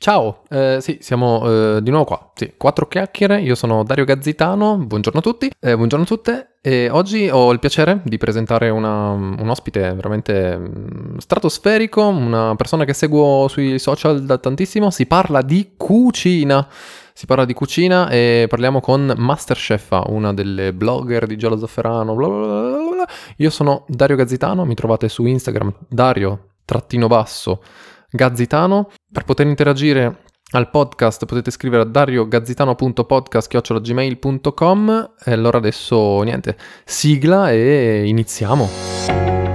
Ciao, eh, sì, siamo eh, di nuovo qua. Sì, quattro chiacchiere. Io sono Dario Gazzitano. Buongiorno a tutti, eh, buongiorno a tutte. E oggi ho il piacere di presentare una, un ospite veramente mm, stratosferico, una persona che seguo sui social da tantissimo. Si parla di cucina. Si parla di cucina e parliamo con Masterchef, una delle blogger di Giallo Zafferano. Bla bla bla Io sono Dario Gazzitano, mi trovate su Instagram Dario trattino basso Gazzitano. Per poter interagire al podcast potete scrivere a dariogazzitano.podcast.gmail.com e allora adesso niente, sigla e iniziamo.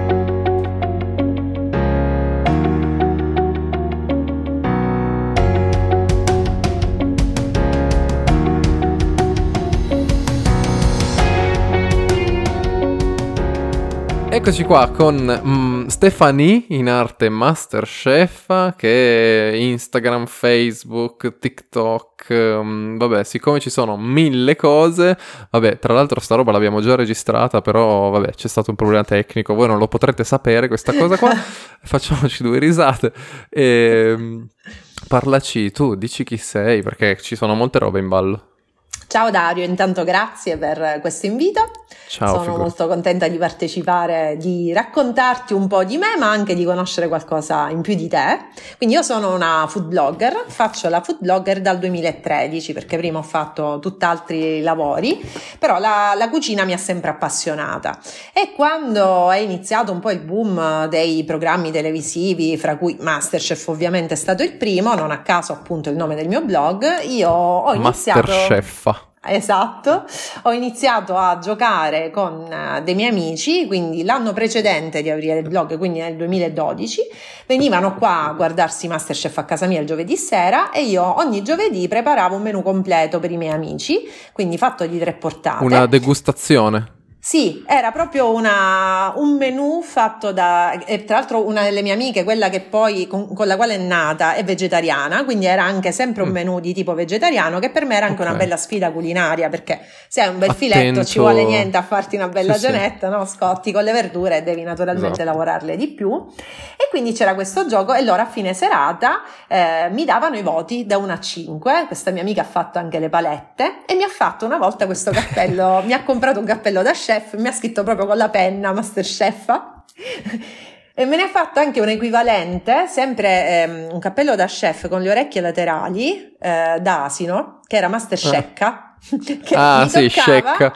Eccoci qua con mm, Stefani in arte Masterchef che è Instagram, Facebook, TikTok, mm, vabbè siccome ci sono mille cose, vabbè tra l'altro sta roba l'abbiamo già registrata però vabbè c'è stato un problema tecnico, voi non lo potrete sapere questa cosa qua, facciamoci due risate e mm, parlaci tu, dici chi sei perché ci sono molte robe in ballo. Ciao Dario, intanto grazie per questo invito. Ciao, Sono figura. molto contenta di partecipare, di raccontarti un po' di me, ma anche di conoscere qualcosa in più di te. Quindi io sono una food blogger, faccio la food blogger dal 2013 perché prima ho fatto tutt'altri lavori, però la, la cucina mi ha sempre appassionata. E quando è iniziato un po' il boom dei programmi televisivi, fra cui Masterchef ovviamente è stato il primo, non a caso appunto il nome del mio blog, io ho iniziato... Masterchef. Esatto, ho iniziato a giocare con uh, dei miei amici, quindi l'anno precedente di aprire il blog, quindi nel 2012, venivano qua a guardarsi Masterchef a casa mia il giovedì sera e io ogni giovedì preparavo un menù completo per i miei amici, quindi fatto di tre portate. Una degustazione. Sì, era proprio una, un menù fatto da, e tra l'altro una delle mie amiche, quella che poi con, con, la quale è nata, è vegetariana, quindi era anche sempre un mm. menù di tipo vegetariano, che per me era anche okay. una bella sfida culinaria, perché se hai un bel Attento. filetto ci vuole niente a farti una bella sì, gianetta, sì. no? Scotti con le verdure e devi naturalmente esatto. lavorarle di più. E quindi c'era questo gioco e loro a fine serata eh, mi davano i voti da 1 a 5, questa mia amica ha fatto anche le palette e mi ha fatto una volta questo cappello, mi ha comprato un cappello da chef Masterchef, mi ha scritto proprio con la penna Masterchef. E me ne ha fatto anche un equivalente, sempre ehm, un cappello da chef con le orecchie laterali eh, da asino, che era Master Shecca. Ah, ah sì, Shecca.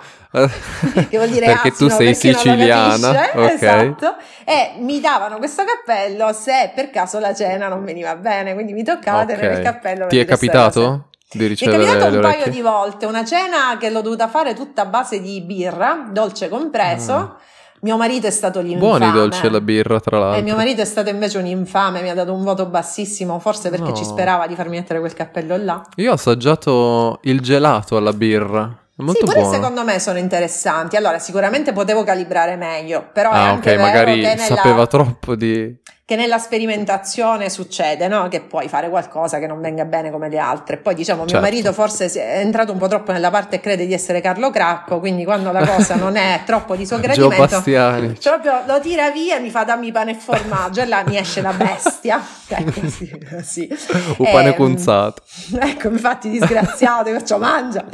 che vuol dire perché asino, tu sei perché siciliana, okay. esatto. E mi davano questo cappello se per caso la cena non veniva bene, quindi mi toccava okay. tenere il cappello. Ti è capitato? Di ricevere Mi è capitato un paio di volte, una cena che l'ho dovuta fare tutta a base di birra, dolce compreso. Mm. Mio marito è stato l'infame. Buoni dolci e la birra, tra l'altro. E mio marito è stato invece un infame, mi ha dato un voto bassissimo, forse perché no. ci sperava di farmi mettere quel cappello là. Io ho assaggiato il gelato alla birra. Molto sì, pure secondo me sono interessanti. Allora, sicuramente potevo calibrare meglio, però ah, è anche ok, magari nella... sapeva troppo di che nella sperimentazione succede, no? Che puoi fare qualcosa che non venga bene come le altre. Poi diciamo, mio certo. marito forse è entrato un po' troppo nella parte e crede di essere Carlo Cracco, quindi quando la cosa non è troppo di suo gradimento, proprio lo tira via mi fa dammi pane e formaggio e là mi esce la bestia. ecco, sì, sì. Un pane cunzato. Ecco, infatti disgraziato, faccio mangia.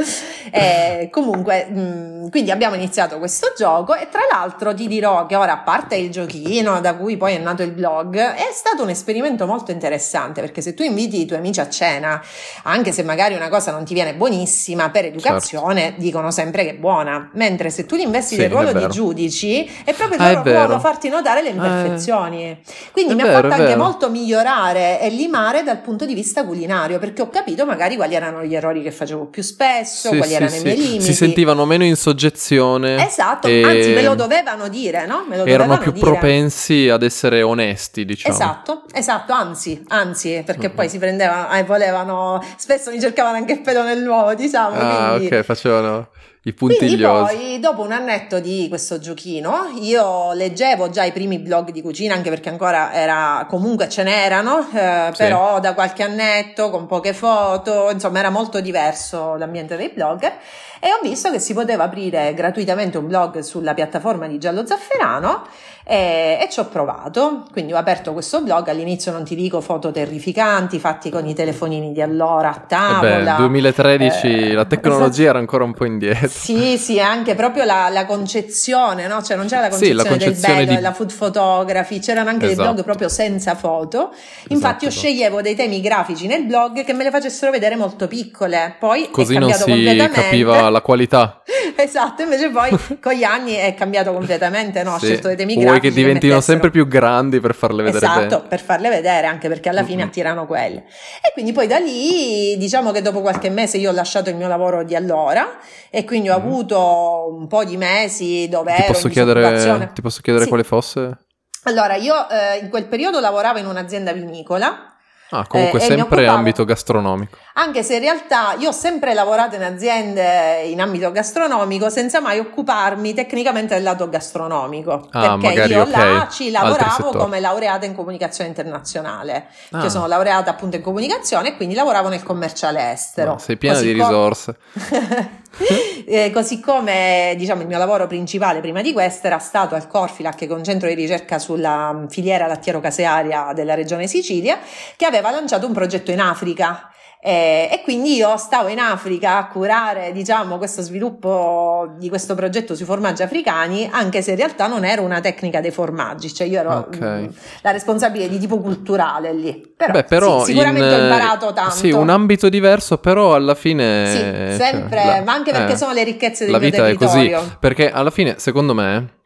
E, comunque, mh, quindi abbiamo iniziato questo gioco e tra l'altro ti dirò che ora, a parte il giochino da cui poi è nato il blog, blog è stato un esperimento molto interessante perché se tu inviti i tuoi amici a cena, anche se magari una cosa non ti viene buonissima per educazione, certo. dicono sempre che è buona, mentre se tu li investi sì, nel ruolo di giudici è proprio il ah, loro ruolo farti notare le imperfezioni. Eh, Quindi mi vero, ha fatto anche molto migliorare e limare dal punto di vista culinario perché ho capito magari quali erano gli errori che facevo più spesso, sì, quali sì, erano i miei limiti. Si sentivano meno in soggezione. Esatto, e... anzi me lo dovevano dire, no? Me lo erano più dire. propensi ad essere onesti onesti, diciamo. Esatto, esatto, anzi, anzi, perché uh-huh. poi si prendevano e eh, volevano, spesso mi cercavano anche il pelo nell'uovo, diciamo. Ah, quindi... ok, facevano I puntigliosi. Quindi poi, dopo un annetto di questo giochino, io leggevo già i primi blog di cucina, anche perché ancora era, comunque ce n'erano, eh, sì. però da qualche annetto, con poche foto, insomma era molto diverso l'ambiente dei blogger e ho visto che si poteva aprire gratuitamente un blog sulla piattaforma di Giallo Zafferano e, e ci ho provato. Quindi ho aperto questo blog, all'inizio non ti dico foto terrificanti fatti con i telefonini di allora a tavola. Beh, 2013 eh, la tecnologia esatto. era ancora un po' indietro. Sì, sì, anche proprio la, la concezione, no? Cioè non c'era la concezione, sì, la concezione del bello, di... della food photography, c'erano anche esatto. dei blog proprio senza foto. Infatti esatto. io sceglievo dei temi grafici nel blog che me le facessero vedere molto piccole. Poi Così è cambiato non si capiva la qualità. esatto, invece poi con gli anni è cambiato completamente, no? Sì. grafici. Vuoi che diventino sempre più grandi per farle vedere Esatto, bene. per farle vedere, anche perché alla fine mm-hmm. attirano quelle. E quindi poi da lì, diciamo che dopo qualche mese io ho lasciato il mio lavoro di allora e quindi ho mm-hmm. avuto un po' di mesi dove ti ero posso chiedere, Ti posso chiedere sì. quale fosse? Allora, io eh, in quel periodo lavoravo in un'azienda vinicola Ah, comunque eh, sempre ambito gastronomico. Anche se in realtà io ho sempre lavorato in aziende in ambito gastronomico senza mai occuparmi tecnicamente del lato gastronomico. Ah, perché magari, io okay. là ci lavoravo come laureata in comunicazione internazionale. Ah. Io sono laureata appunto in comunicazione e quindi lavoravo nel commerciale estero. No, sei piena Così di risorse. eh, così come diciamo il mio lavoro principale prima di questo era stato al Corfilac che è un centro di ricerca sulla filiera lattiero-casearia della regione Sicilia che aveva lanciato un progetto in Africa e, e, quindi io stavo in Africa a curare, diciamo, questo sviluppo di questo progetto sui formaggi africani, anche se in realtà non ero una tecnica dei formaggi, cioè io ero okay. mh, la responsabile di tipo culturale lì. Però, Beh, però sì, sicuramente in, ho imparato tanto. Sì, un ambito diverso, però alla fine... Sì, cioè, sempre, cioè, la, ma anche perché eh, sono le ricchezze del la mio vita territorio. è così, perché alla fine, secondo me,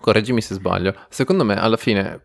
correggimi se sbaglio, secondo me alla fine eh,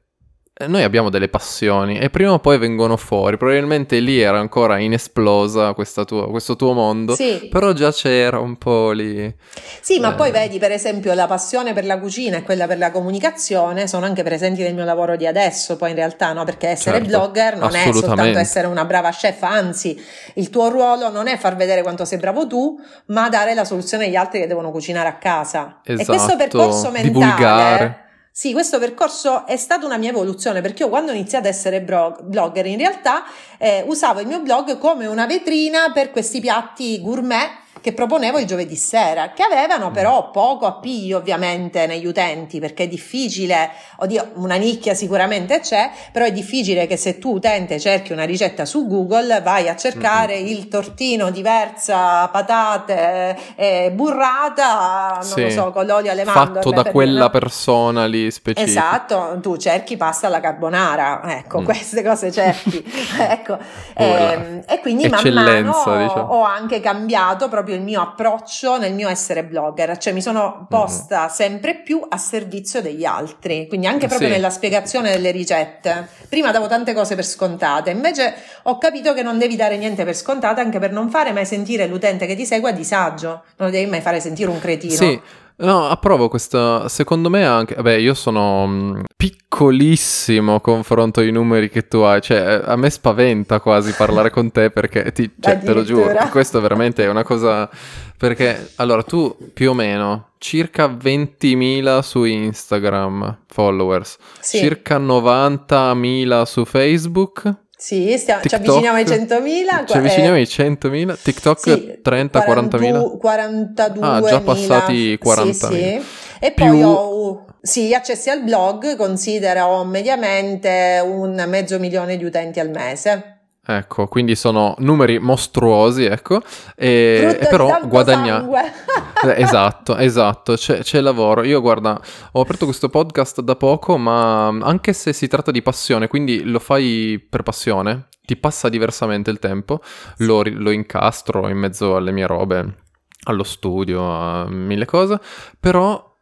noi abbiamo delle passioni e prima o poi vengono fuori. Probabilmente lì era ancora inesplosa tua, questo tuo mondo, sì. però già c'era un po' lì. Sì, ma eh. poi vedi, per esempio, la passione per la cucina e quella per la comunicazione sono anche presenti nel mio lavoro di adesso, poi in realtà, no? Perché essere certo, blogger non è soltanto essere una brava chef, anzi, il tuo ruolo non è far vedere quanto sei bravo tu, ma dare la soluzione agli altri che devono cucinare a casa. Esatto, e questo esatto. percorso mentale. Divulgare sì, questo percorso è stata una mia evoluzione perché io quando ho iniziato ad essere blogger in realtà eh, usavo il mio blog come una vetrina per questi piatti gourmet che proponevo il giovedì sera, che avevano però poco appiglio ovviamente negli utenti, perché è difficile, oddio, una nicchia sicuramente c'è, però è difficile che se tu utente cerchi una ricetta su Google vai a cercare mm-hmm. il tortino diversa, patate e burrata, non sì. lo so, con l'olio alle mandorle. Fatto da per quella una... persona lì specifica. Esatto, tu cerchi pasta alla carbonara, ecco, mm. queste cose cerchi. ecco. e, ehm, e, quindi man mano diciamo. ho anche cambiato proprio il mio approccio nel mio essere blogger, cioè mi sono posta mm-hmm. sempre più a servizio degli altri, quindi anche proprio sì. nella spiegazione delle ricette. Prima davo tante cose per scontate, invece ho capito che non devi dare niente per scontate anche per non fare mai sentire l'utente che ti segue a disagio, non lo devi mai fare sentire un cretino. Sì. No, approvo questa. Secondo me anche. Vabbè, io sono mm, piccolissimo confronto ai numeri che tu hai. Cioè, a me spaventa quasi parlare con te perché ti, cioè, te lo giuro. Questo veramente è una cosa. Perché allora tu più o meno circa 20.000 su Instagram followers, sì. circa 90.000 su Facebook. Sì, stiamo, TikTok, ci avviciniamo ai 100.000. Ci avviciniamo ai 100.000. TikTok sì, 30-40.000. 42.000. Ah, già passati 40.000. Sì, sì. E Più... poi ho sì, accessi al blog, considero mediamente un mezzo milione di utenti al mese. Ecco, quindi sono numeri mostruosi, ecco, e, e però guadagnare. Eh, esatto, esatto, c'è, c'è, lavoro. Io guarda, ho aperto questo podcast da poco, ma anche se si tratta di passione, quindi lo fai per passione, ti passa diversamente il tempo, lo, lo incastro in mezzo alle mie robe, allo studio, a mille cose, però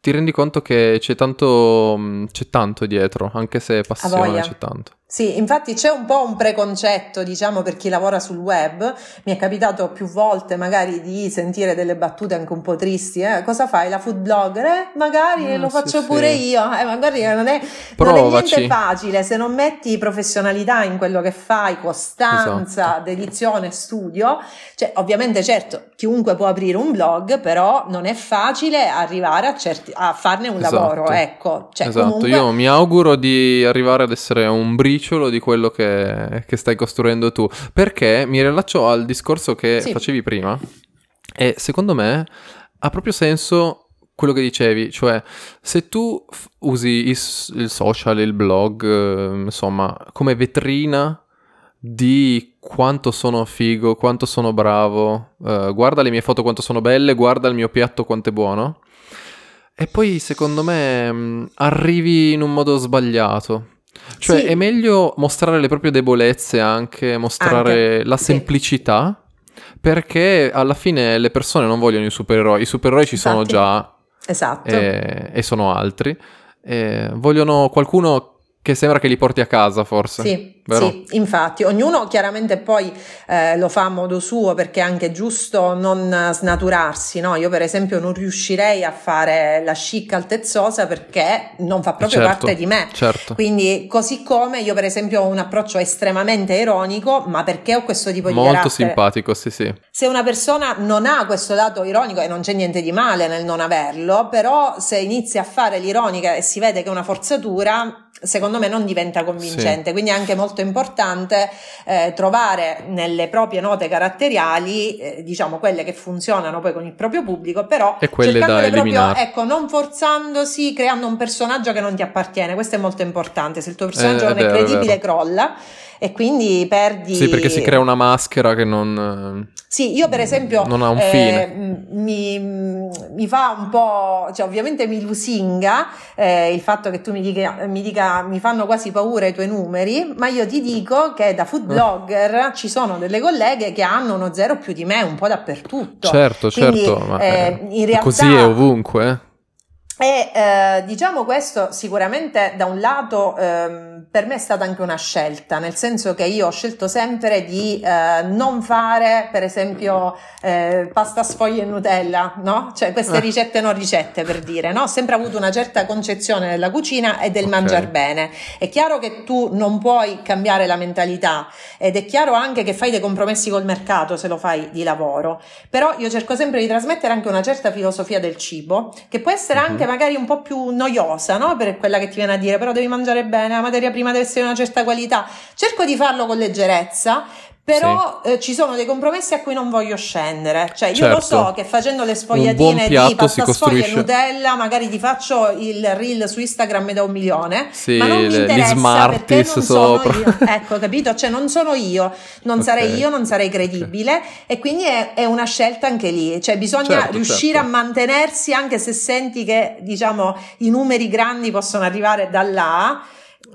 ti rendi conto che c'è tanto, c'è tanto dietro, anche se passione c'è tanto. Sì, infatti c'è un po' un preconcetto, diciamo, per chi lavora sul web. Mi è capitato più volte magari di sentire delle battute anche un po' tristi. Eh? Cosa fai? La food blogger? Eh? Magari mm, lo faccio sì, pure sì. io. Eh, magari non è, non è, niente facile se non metti professionalità in quello che fai, costanza, esatto. dedizione, studio. Cioè, ovviamente, certo, chiunque può aprire un blog, però non è facile arrivare a, certi, a farne un esatto. lavoro. Ecco. Cioè, esatto, comunque... io mi auguro di arrivare ad essere un briciolo briciolo di quello che, che, stai costruendo tu. Perché mi rilaccio al discorso che sì. facevi prima e secondo me ha proprio senso quello che dicevi, cioè se tu f- usi il, il, social, il blog, eh, insomma, come vetrina di quanto sono figo, quanto sono bravo, eh, guarda le mie foto quanto sono belle, guarda il mio piatto quanto è buono. E poi secondo me mh, arrivi in un modo sbagliato. Cioè sì. è meglio mostrare le proprie debolezze anche, mostrare anche, la semplicità, sì. perché alla fine le persone non vogliono i supereroi, i supereroi ci Infatti. sono già esatto. e, e sono altri. E vogliono qualcuno che sembra che li porti a casa, forse. Sì, sì infatti, ognuno chiaramente poi eh, lo fa a modo suo perché è anche giusto non snaturarsi, no? Io per esempio non riuscirei a fare la chic altezzosa perché non fa proprio certo, parte di me. Certo. Quindi, così come io per esempio ho un approccio estremamente ironico, ma perché ho questo tipo di Molto simpatico, sì, sì. Se una persona non ha questo lato ironico, e non c'è niente di male nel non averlo, però se inizia a fare l'ironica e si vede che è una forzatura, secondo me non diventa convincente, sì. quindi è anche molto importante eh, trovare nelle proprie note caratteriali, eh, diciamo quelle che funzionano poi con il proprio pubblico, però e quelle da proprio, ecco, non forzandosi, creando un personaggio che non ti appartiene, questo è molto importante, se il tuo personaggio eh, non è, vero, credibile crolla e quindi perdi... Sì, perché si crea una maschera che non... Sì, io per esempio... Non ha un eh, fine. Mi, mi, fa un po'... cioè ovviamente mi lusinga eh, il fatto che tu mi dica, mi dica mi fanno quasi paura i tuoi numeri, ma io ti dico che da food blogger eh. ci sono delle colleghe che hanno uno zero più di me un po' dappertutto. Certo, Quindi, certo, ma eh, in realtà... così è ovunque. E eh, diciamo questo sicuramente da un lato ehm, per me è stata anche una scelta, nel senso che io ho scelto sempre di eh, non fare per esempio eh, pasta sfoglia e Nutella, no? Cioè queste eh. ricette non ricette per dire, no? Ho sempre avuto una certa concezione della cucina e del okay. mangiar bene. È chiaro che tu non puoi cambiare la mentalità ed è chiaro anche che fai dei compromessi col mercato se lo fai di lavoro, però io cerco sempre di trasmettere anche una certa filosofia del cibo che può essere anche magari un po' più noiosa, no? Per quella che ti viene a dire, però devi mangiare bene, la materia prima deve essere di una certa qualità. Cerco di farlo con leggerezza, però sì. eh, ci sono dei compromessi a cui non voglio scendere. Cioè, io certo. lo so che facendo le sfogliatine di pasta sfoglia e Nutella, magari ti faccio il reel su Instagram da un milione, sì, ma non mi interessa perché non sopra. sono io. Ecco, capito? Cioè, non sono io, non okay. sarei io, non sarei credibile. Okay. E quindi è, è, una scelta anche lì. Cioè, bisogna certo, riuscire certo. a mantenersi anche se senti che, diciamo, i numeri grandi possono arrivare da là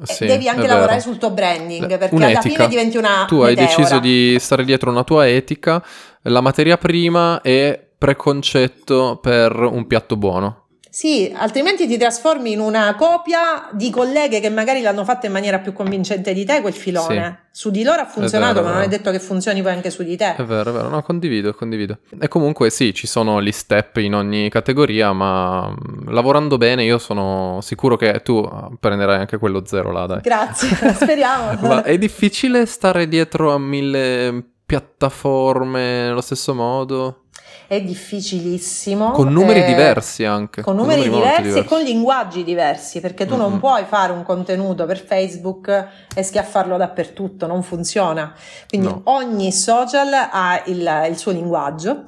sì, devi anche lavorare sul tuo branding perché Un'etica. alla fine diventi una tu hai deciso di stare dietro una tua etica. La materia prima è preconcetto per un piatto buono sì, altrimenti ti trasformi in una copia di colleghe che magari l'hanno fatta in maniera più convincente di te quel filone. Sì. Su di loro ha funzionato, vero, ma non è detto che funzioni poi anche su di te. È vero, è vero, no, condivido, condivido. E comunque sì, ci sono gli step in ogni categoria, ma mm, lavorando bene io sono sicuro che tu ah, prenderai anche quello zero là, dai. Grazie, speriamo. ma è difficile stare dietro a mille piattaforme nello stesso modo? È difficilissimo. Con numeri eh, diversi anche. Con numeri, con numeri diversi, diversi, e con linguaggi diversi, perché tu mm-hmm. non puoi fare un contenuto per Facebook e schiaffarlo dappertutto, non funziona. Quindi no. ogni social ha il, il suo linguaggio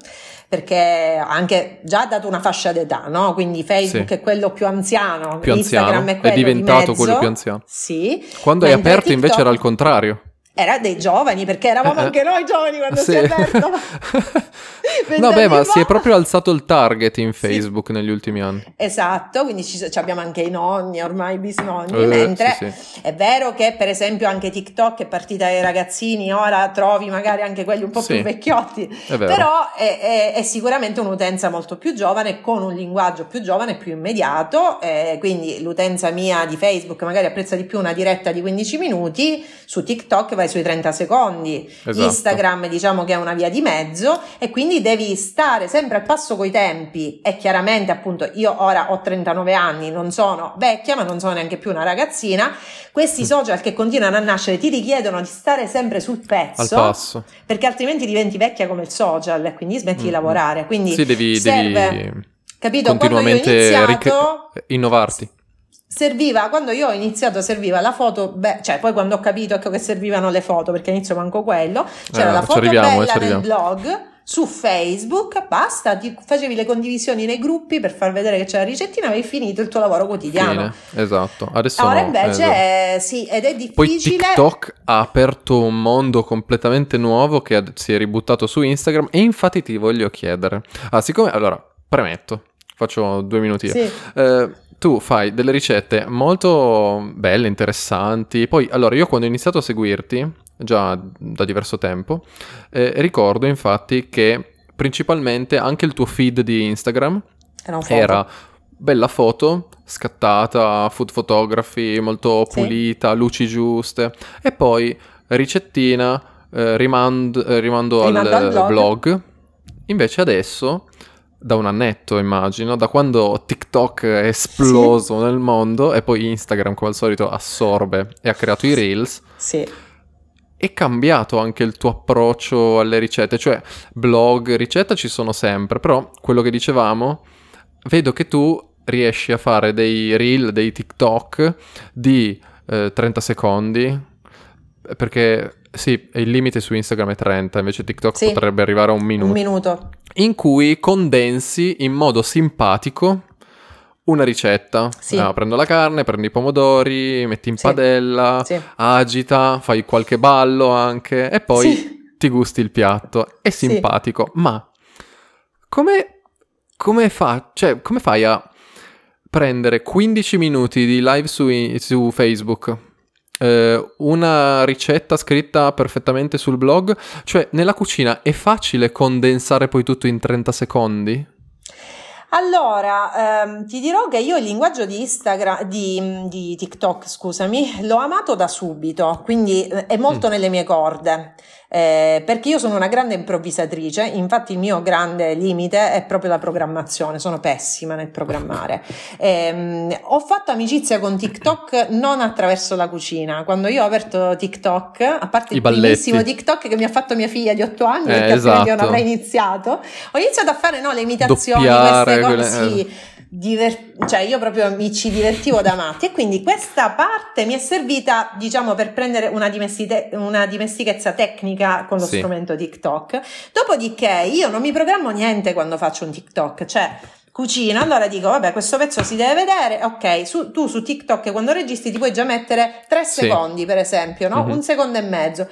perché anche già dato una fascia d'età, no? Quindi Facebook sì. è quello più anziano, più Instagram anziano, è quello è diventato di quello più anziano. Sì. Quando è aperto TikTok... invece era il contrario. Era dei giovani, perché eravamo Eh, eh. anche noi giovani quando Sì. si è aperto. No, beh, ma si è proprio alzato il target in Facebook negli ultimi anni. Esatto, quindi ci, ci abbiamo anche i nonni, ormai i bisnonni, Eh, mentre sì, sì. è vero che per esempio anche TikTok è partita ai ragazzini, ora trovi magari anche quelli un po' Sì. più vecchiotti, È però è, è- è sicuramente un'utenza molto più giovane, con un linguaggio più giovane, più immediato, eh, quindi l'utenza mia di Facebook magari apprezza di più una diretta di 15 minuti, su TikTok vai sui 30 secondi, Esatto. Instagram diciamo che è una via di mezzo e quindi devi stare sempre al passo coi tempi e chiaramente appunto io ora ho 39 anni, non sono vecchia ma non sono neanche più una ragazzina, questi Mm. social che continuano a nascere ti richiedono di stare sempre sul Al pezzo passo. perché altrimenti diventi vecchia come il social e quindi smetti di Mm. lavorare, quindi Sì, devi, serve, devi capito? Continuamente iniziato ric- innovarti. Serviva quando io ho iniziato serviva la foto beh, cioè poi quando ho capito ecco che servivano le foto perché all'inizio manco quello c'era Eh, la foto eh, bella ci nel blog su Facebook basta ti facevi le condivisioni nei gruppi per far vedere che c'era la ricettina avevi finito il tuo lavoro quotidiano Fine. Esatto. Adesso ora no, invece esatto. è- sì ed è Poi difficile TikTok ha aperto un mondo completamente nuovo che si è ributtato su Instagram e infatti ti voglio chiedere. Ah, siccome allora, premetto, faccio due minuti sì, Eh, tu fai delle ricette molto belle, interessanti. Poi, allora, io quando ho iniziato a seguirti, già da diverso tempo, eh, ricordo infatti che principalmente anche il tuo feed di Instagram era era bella foto, scattata, food photography, molto Sì. pulita, luci giuste, e poi ricettina, eh, eh, rimando, Rimando al, al blog. blog. Invece adesso, da un annetto immagino, da quando TikTok è esploso nel mondo e poi Instagram come al solito assorbe e ha creato i Reels, sì. È cambiato anche il tuo approccio alle ricette, cioè blog, ricetta ci sono sempre, però quello che dicevamo, vedo che tu riesci a fare dei reel, dei TikTok di eh, 30 secondi, perché sì, il limite su Instagram è 30, invece TikTok Sì. potrebbe arrivare a un minuto, un minuto in cui condensi in modo simpatico una ricetta. Sì. Ah, prendo la carne, prendo i pomodori, metti in Sì. padella, sì agita, fai qualche ballo anche e poi ti gusti il piatto. È simpatico, ma come, come, fa, cioè, come fai a prendere 15 minuti di live su, su Facebook? Eh, una ricetta scritta perfettamente sul blog, cioè nella cucina è facile condensare poi tutto in 30 secondi? Allora, ehm, ti dirò che io il linguaggio di Instagram, di, di TikTok, scusami, l'ho amato da subito, quindi eh, è molto Mm. nelle mie corde. Eh, perché io sono una grande improvvisatrice, infatti il mio grande limite è proprio la programmazione, sono pessima nel programmare. Ehm, ho fatto amicizia con TikTok non attraverso la cucina, quando io ho aperto TikTok, a parte I il balletti. primissimo TikTok che mi ha fatto mia figlia di 8 anni, Eh, perché altrimenti non esatto. avrei iniziato, ho iniziato a fare no, le imitazioni, Doppiare, queste quelle- cose, sì, diver- cioè io proprio mi ci divertivo da matti e quindi questa parte mi è servita diciamo per prendere una, dimestite- una dimestichezza tecnica con lo Sì. strumento TikTok dopodiché io non mi programmo niente quando faccio un TikTok cioè cucina allora dico vabbè questo pezzo si deve vedere ok su- tu su TikTok quando registri ti puoi già mettere tre Sì. secondi per esempio no? Mhm. un secondo e mezzo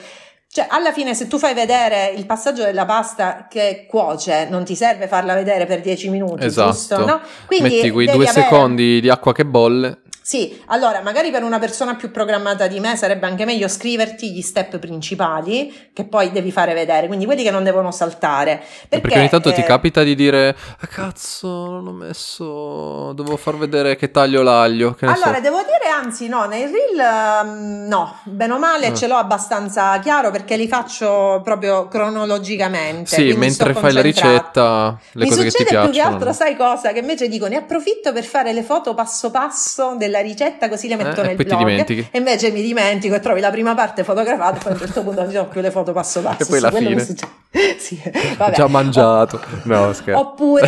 cioè, alla fine, se tu fai vedere il passaggio della pasta che cuoce, non ti serve farla vedere per 10 minuti, Esatto. giusto? No? Quindi Metti quei due avere- secondi di acqua che bolle. Sì, allora magari per una persona più programmata di me sarebbe anche meglio scriverti gli step principali che poi devi fare vedere, quindi quelli che non devono saltare. Perché, Perché, ogni tanto ti eh, capita di dire, ah, cazzo, non ho messo, devo far vedere che taglio l'aglio. Che Allora, so. devo dire, anzi, no, nei reel ehm, no, bene o male Ah. ce l'ho abbastanza chiaro perché li faccio proprio cronologicamente. Sì, mentre fai la ricetta, le Mi cose che ti succede più piacciono. che altro, sai cosa? Che invece dico, ne approfitto per fare le foto passo passo della ricetta, così le metto Eh, nel blog. E invece mi dimentico e trovi la prima parte fotografata, poi a un certo punto non ci sono più le foto passo passo. E poi la fine. Sì, vabbè. Già mangiato. No, scherzo. Oppure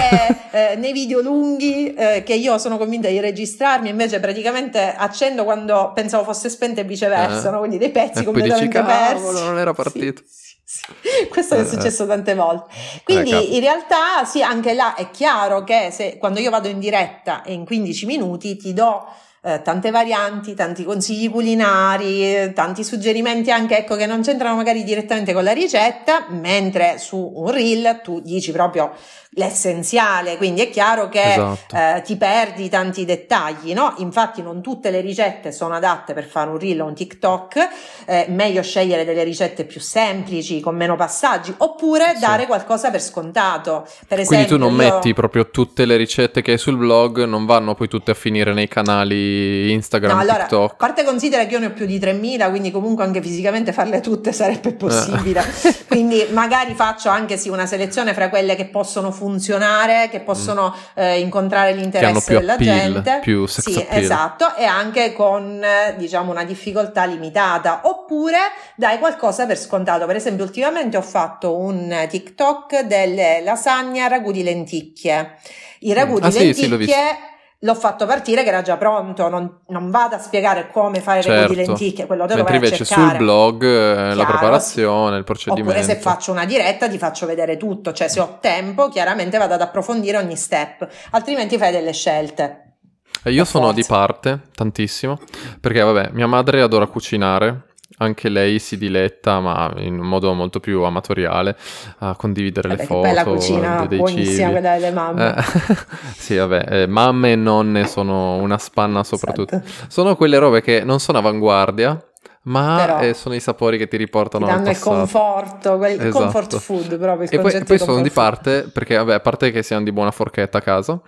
eh, nei video lunghi eh, che io sono convinta di registrarmi, invece praticamente accendo quando pensavo fosse spenta e viceversa, Eh. no? quindi dei pezzi E dici, completamente "Cavolo, persi. non era partito." sì, sì. Questo mi è Eh, successo tante volte. Eh, Quindi capita. in realtà sì, anche là è chiaro che se quando io vado in diretta e in 15 minuti ti do eh, tante varianti, tanti consigli culinari, tanti suggerimenti anche ecco, che non c'entrano magari direttamente con la ricetta, mentre su un reel tu dici proprio l'essenziale, quindi è chiaro che esatto. eh, ti perdi tanti dettagli, no? Infatti non tutte le ricette sono adatte per fare un reel o un TikTok, eh, meglio scegliere delle ricette più semplici, con meno passaggi, oppure sì. dare qualcosa per scontato. Per esempio, quindi tu non io... metti proprio tutte le ricette che hai sul blog, non vanno poi tutte a finire nei canali Instagram, no, allora, TikTok. A parte considera che io ne ho più di 3000, quindi comunque anche fisicamente farle tutte sarebbe possibile. Eh. quindi magari faccio anche sì una selezione fra quelle che possono funzionare funzionare, che possono mm. eh, incontrare l'interesse della appeal, gente. Più sex sì, appeal. esatto, e anche con diciamo una difficoltà limitata. Oppure dai qualcosa per scontato. Per esempio, ultimamente ho fatto un TikTok delle lasagne a ragù di lenticchie. I ragù mm. di ah, lenticchie. Sì, sì, l'ho fatto partire che era già pronto, non, non vado a spiegare come fare certo. le di lenticchie, quello te lo Mentre invece sul blog eh, Chiaro, la preparazione, il procedimento. Oppure se faccio una diretta ti faccio vedere tutto, cioè se ho tempo chiaramente vado ad approfondire ogni step, altrimenti fai delle scelte. Eh, io sono forza. di parte tantissimo, perché vabbè, mia madre adora cucinare, anche lei si diletta, ma in un modo molto più amatoriale, a condividere vabbè, le foto. la cucina dei buonissima quella delle mamme. Eh, sì, vabbè, eh, mamme e nonne sono una spanna soprattutto. Esatto. Sono quelle robe che non sono avanguardia, ma eh, sono i sapori che ti riportano ti danno il conforto, quel esatto. comfort food proprio. E poi, poi sono di parte, perché vabbè, a parte che siamo di buona forchetta a casa,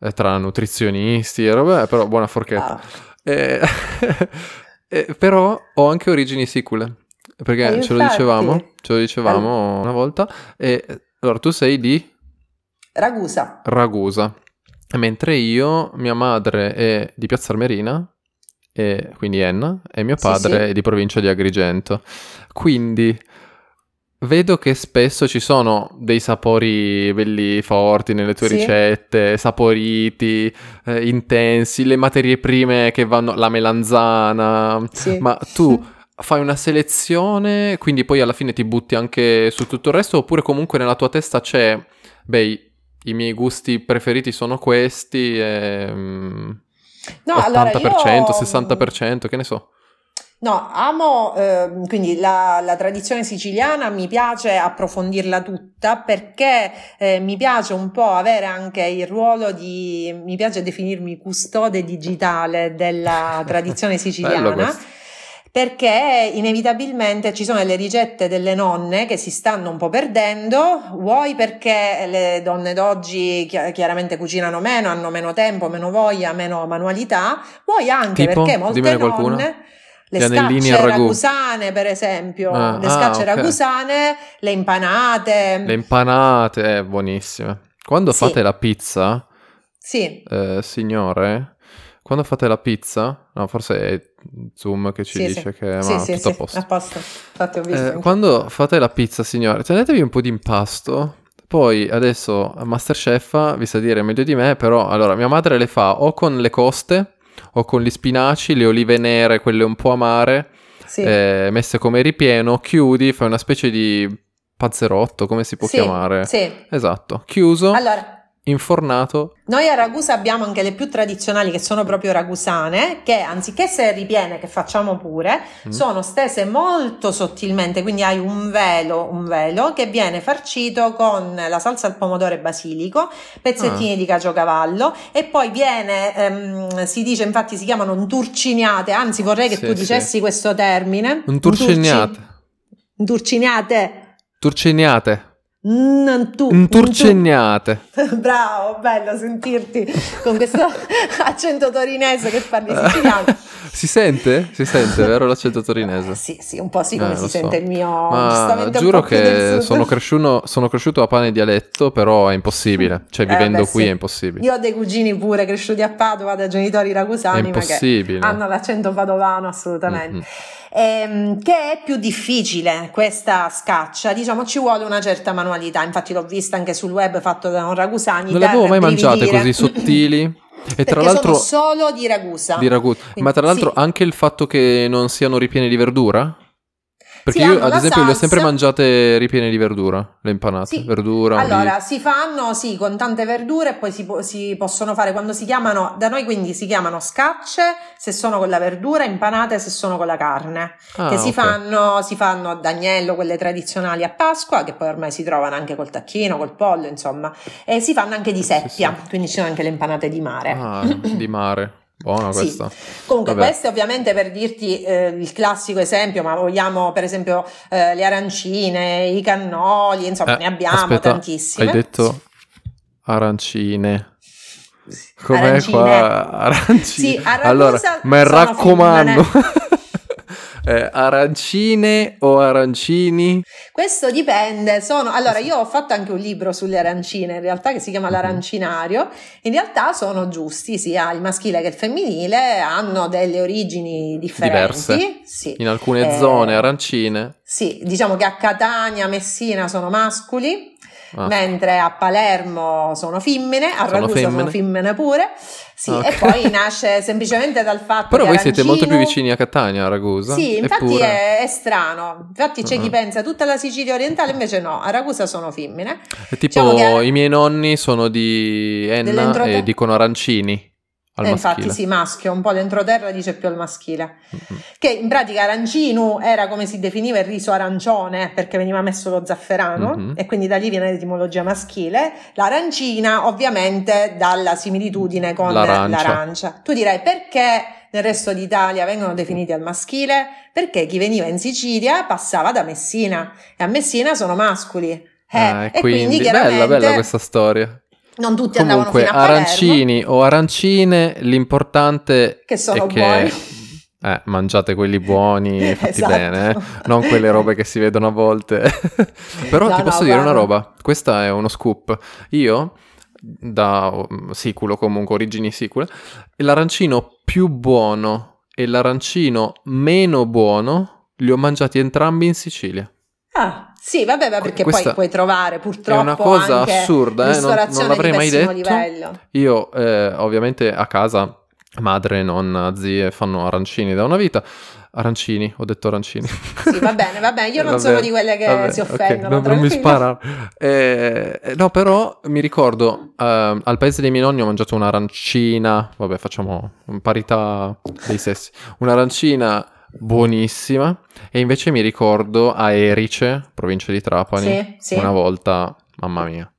eh, tra nutrizionisti e robe, però buona forchetta. Ah. E... Eh, però ho anche origini sicule. Perché eh, ce lo dicevamo, ce lo dicevamo All... una volta. E allora tu sei di Ragusa. Ragusa. Mentre io, mia madre è di Piazza Armerina, e quindi Enna, e mio padre sì, sì. è di provincia di Agrigento. Quindi vedo che spesso ci sono dei sapori belli forti nelle tue sì. ricette, saporiti, eh, intensi, le materie prime che vanno, la melanzana, ma tu fai una selezione, quindi poi alla fine ti butti anche su tutto il resto, oppure comunque nella tua testa c'è, beh, i miei gusti preferiti sono questi, e, mm, no, 80%, allora io... 60%, che ne so. No, amo eh, quindi la, la, tradizione siciliana, mi piace approfondirla tutta perché eh, mi piace un po' avere anche il ruolo di, mi piace definirmi custode digitale della tradizione siciliana perché inevitabilmente ci sono delle ricette delle nonne che si stanno un po' perdendo, vuoi perché le donne d'oggi chiaramente cucinano meno, hanno meno tempo, meno voglia, meno manualità, vuoi anche tipo? perché molte nonne le scacce ragusane, per esempio, ah, le scacce ah, okay. ragusane, le impanate. Le impanate, eh, buonissime. Quando sì. fate la pizza, sì. Eh, signore, quando fate la pizza, no, forse è Zoom che ci sì, dice sì. che sì, ma, sì, tutto a posto. a posto. Infatti. Eh, quando fate la pizza, signore, tenetevi un po' di impasto. Poi adesso Masterchef vi sa dire meglio di me, però allora mia madre le fa o con le coste o con gli spinaci, le olive nere, quelle un po' amare, sì. eh, messe come ripieno, chiudi, fai una specie di panzerotto, come si può sì, chiamare? Sì. Esatto, chiuso. Allora, infornato. Noi a Ragusa abbiamo anche le più tradizionali che sono proprio ragusane, che anziché essere ripiene, che facciamo pure, mm. sono stese molto sottilmente, quindi hai un velo, un velo che viene farcito con la salsa al pomodoro e basilico, pezzettini ah. di caciocavallo e poi viene, ehm, si dice infatti si chiamano unturciniate, anzi vorrei che sì, tu dicessi sì. questo termine. Unturciniate. Unturciniate. Turciniate. Non tu, Inturcegnate. Bravo, bello sentirti con questo accento torinese che parli siciliano. si sente? Si sente, vero l'accento torinese? sì, sì, un po' sì come eh, si sente so. il mio. Ma giuro che sono cresciuto, sono cresciuto, a pane dialetto, però è impossibile. Cioè, eh, vivendo beh, qui sì. è impossibile. Io ho dei cugini pure cresciuti a Padova da genitori ragusani, ma che hanno l'accento padovano assolutamente. Mm-hmm ehm, che è più difficile questa scaccia, diciamo ci vuole una certa manualità, infatti l'ho vista anche sul web fatto da un Ragusani. Non le avevo mai mangiate così sottili? E tra l'altro solo di ragusa. Di ragusa. Ma tra l'altro sì. anche il fatto che non siano ripieni di verdura? Perché Sì, io, ad esempio, le ho salsa. sempre mangiate ripiene di verdura, le impanate. Sì. Verdura, Allora, olive. si fanno sì con tante verdure e poi si, po- si possono fare quando si chiamano, da noi quindi si chiamano scacce se sono con la verdura, impanate se sono con la carne. Ah, che si ok. fanno, si fanno ad agnello, quelle tradizionali a Pasqua, che poi ormai si trovano anche col tacchino, col pollo, insomma. E si fanno anche di seppia, sì. quindi ci sono anche le impanate di mare. Ah, di mare. Buona Sì. questa. Comunque, Vabbè. questo è ovviamente per dirti eh, il classico esempio, ma vogliamo per esempio eh, le arancine, i cannoli, insomma, Eh, ne abbiamo aspetta, tantissime. Hai detto arancine. Com'è Arancine. qua? Arancine. Sì, allora, mi raccomando. Eh, arancine o arancini? Questo dipende, sono, allora io ho fatto anche un libro sulle arancine in realtà che si Mhm. chiama L'arancinario, in realtà sono giusti sia il maschile che il femminile, hanno delle origini differenti. Diverse. Sì. In alcune Eh, zone arancine. Sì, diciamo che a Catania, Messina sono mascoli, Ah. mentre a Palermo sono femmine, a Sono Ragusa sono femmine. femmine pure. Sì, Ok. e poi nasce semplicemente dal fatto Però che voi siete molto più arancino- vicini a Catania, a Ragusa. Sì, infatti eppure- è, è strano. Infatti c'è chi Ah. pensa tutta la Sicilia orientale, invece no, a Ragusa sono femmine. È tipo Diciamo che- i miei nonni sono di Enna e dicono arancini al Eh, maschile. infatti sì, maschio, un po' l'entroterra dice più al maschile. Mhm. Che in pratica arancino era come si definiva il riso arancione perché veniva messo lo zafferano Mhm. e quindi da lì viene l'etimologia maschile. L'arancina ovviamente dalla similitudine con L'arancia. l'arancia. Tu direi perché nel resto d'Italia vengono definiti al maschile? Perché chi veniva in Sicilia passava da Messina e a Messina sono mascoli. Eh, Ah, e quindi, bella, chiaramente bella questa storia. Non tutti andavano Comunque, fino a Palermo. arancini o arancine, l'importante Che sono è che buoni. eh, mangiate quelli buoni, fatti Esatto. bene, eh. non quelle robe che si vedono a volte. Però No, ti no, posso dire una guarda. roba, questa è uno scoop. Io, da mm, siculo comunque, origini sicule, l'arancino più buono e l'arancino meno buono li ho mangiati entrambi in Sicilia. Ah, sì, vabbè, ma perché Questa poi puoi trovare purtroppo è una cosa assurda, eh, non- non l'avrei mai detto. livello. Io eh, ovviamente a casa, madre, nonna, zie fanno arancini da una vita. Arancini, ho detto arancini. Sì, va bene, va bene, io non Va sono di quelle che va bene, si offendono. non, non mi tranquillo. spara. Eh, eh, no, però mi ricordo eh, al paese dei miei nonni ho mangiato un'arancina. Vabbè, facciamo parità dei sessi. Un'arancina buonissima. E invece mi ricordo a Erice, provincia di Trapani, Sì, sì. una volta, mamma mia.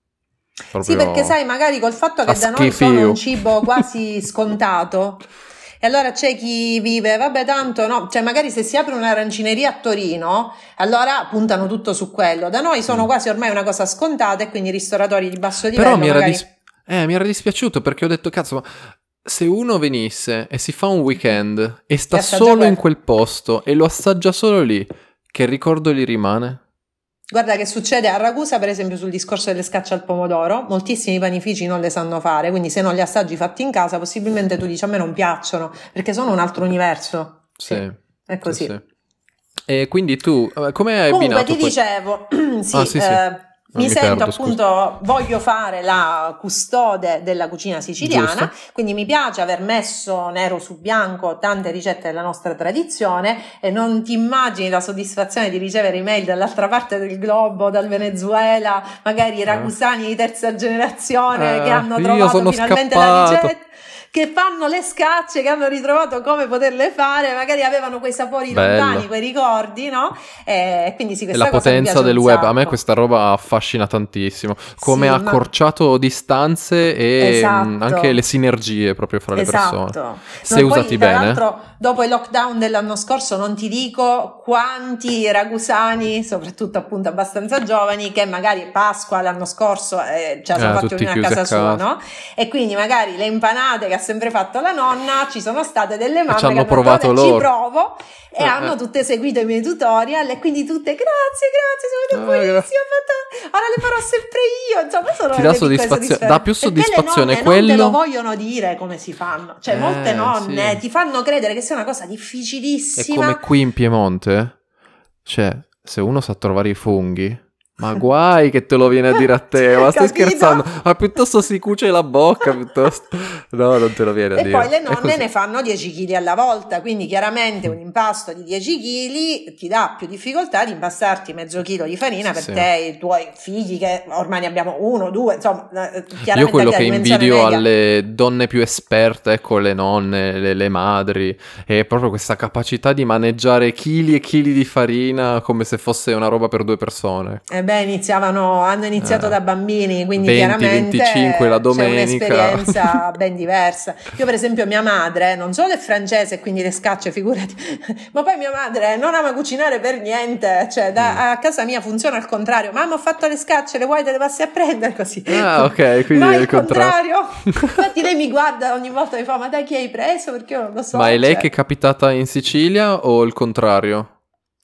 Sì, perché sai, magari col fatto che da noi sono un cibo quasi scontato. E allora c'è chi vive, vabbè, tanto no, cioè magari se si apre un'arancineria a Torino, allora puntano tutto su quello. Da noi sono quasi ormai una cosa scontata e quindi i ristoratori di basso livello Però mi era, magari... dis- eh, mi era dispiaciuto perché ho detto, cazzo, ma se uno venisse e si fa un weekend e sta solo quello. in quel posto e lo assaggia solo lì, che ricordo gli rimane? Guarda che succede a Ragusa, per esempio, sul discorso delle scacce al pomodoro, moltissimi panifici non le sanno fare, quindi se non li assaggi fatti in casa, possibilmente tu dici a me non piacciono, perché sono un altro universo. Sì. È così. sì, sì. E quindi tu, eh, come hai Comunque abbinato ti poi- dicevo, sì, Ah, sì, sì. Eh, mi, mi sento perdo, scusa. appunto, voglio fare la custode della cucina siciliana, Giusto. quindi mi piace aver messo nero su bianco tante ricette della nostra tradizione e non ti immagini la soddisfazione di ricevere email dall'altra parte del globo, dal Venezuela, magari i ragusani di terza generazione Eh, che hanno trovato finalmente la scappato. ricetta. Che fanno le scacce, che hanno ritrovato come poterle fare, magari avevano quei sapori Bello. lontani, quei ricordi, no? E quindi sì, questa la cosa mi potenza del web, a me questa roba affascina tantissimo, come Sì, ha ma- accorciato distanze e Esatto. mh, anche le sinergie proprio fra le persone. Esatto. Se No, poi, usati tra bene. l'altro, dopo il lockdown dell'anno scorso, non ti dico quanti ragusani, soprattutto appunto abbastanza giovani, che magari Pasqua l'anno scorso eh, ce la sono Eh, fatti venire a casa a sua, casa. no? E quindi magari le impanate che sempre fatto la nonna, ci sono state delle mamme ci hanno che hanno provato detto, "Vabbè, loro." ci provo e Eh, hanno eh. tutte seguito i miei tutorial e quindi tutte grazie, grazie, sono buonissime, grazie. ho fatto- ora le farò sempre io, insomma sono Ti dà delle piccole soddisfazio- dà più Perché soddisfazione le nonne quello- non te lo vogliono dire come si fanno, cioè Eh, molte nonne sì. ti fanno credere che sia una cosa È difficilissima. come qui in Piemonte, cioè, se uno sa trovare i funghi, Ma guai che te lo viene a dire a te, ma stai Capito? scherzando? Ma piuttosto si cuce la bocca, piuttosto... No, non te lo viene a E dire. poi le nonne ne fanno 10 kg alla volta, quindi chiaramente un impasto di 10 kg ti dà più difficoltà di impastarti mezzo chilo di farina per Sì. te e i tuoi figli che ormai ne abbiamo uno, due, insomma, eh, Io quello che invidio media. alle donne più esperte, ecco le nonne, le, le madri, è proprio questa capacità di maneggiare chili e chili di farina come se fosse una roba per due persone. Eh beh, iniziavano, hanno iniziato Eh. da bambini, quindi 20, chiaramente 25 la c'è domenica. un'esperienza ben diversa. Io per esempio mia madre non solo è francese, quindi le scacce, figurati, ma poi mia madre non ama cucinare per niente, cioè da- Mm. a casa mia funziona al contrario, mamma ho fatto le scacce, le vuoi te le passi a prendere così. Ah, ok, quindi Ma è il contrario. contrario. Infatti lei mi guarda ogni volta e mi fa ma da chi hai preso? Perché io non lo so. Ma è lei cioè. che è capitata in Sicilia o il contrario?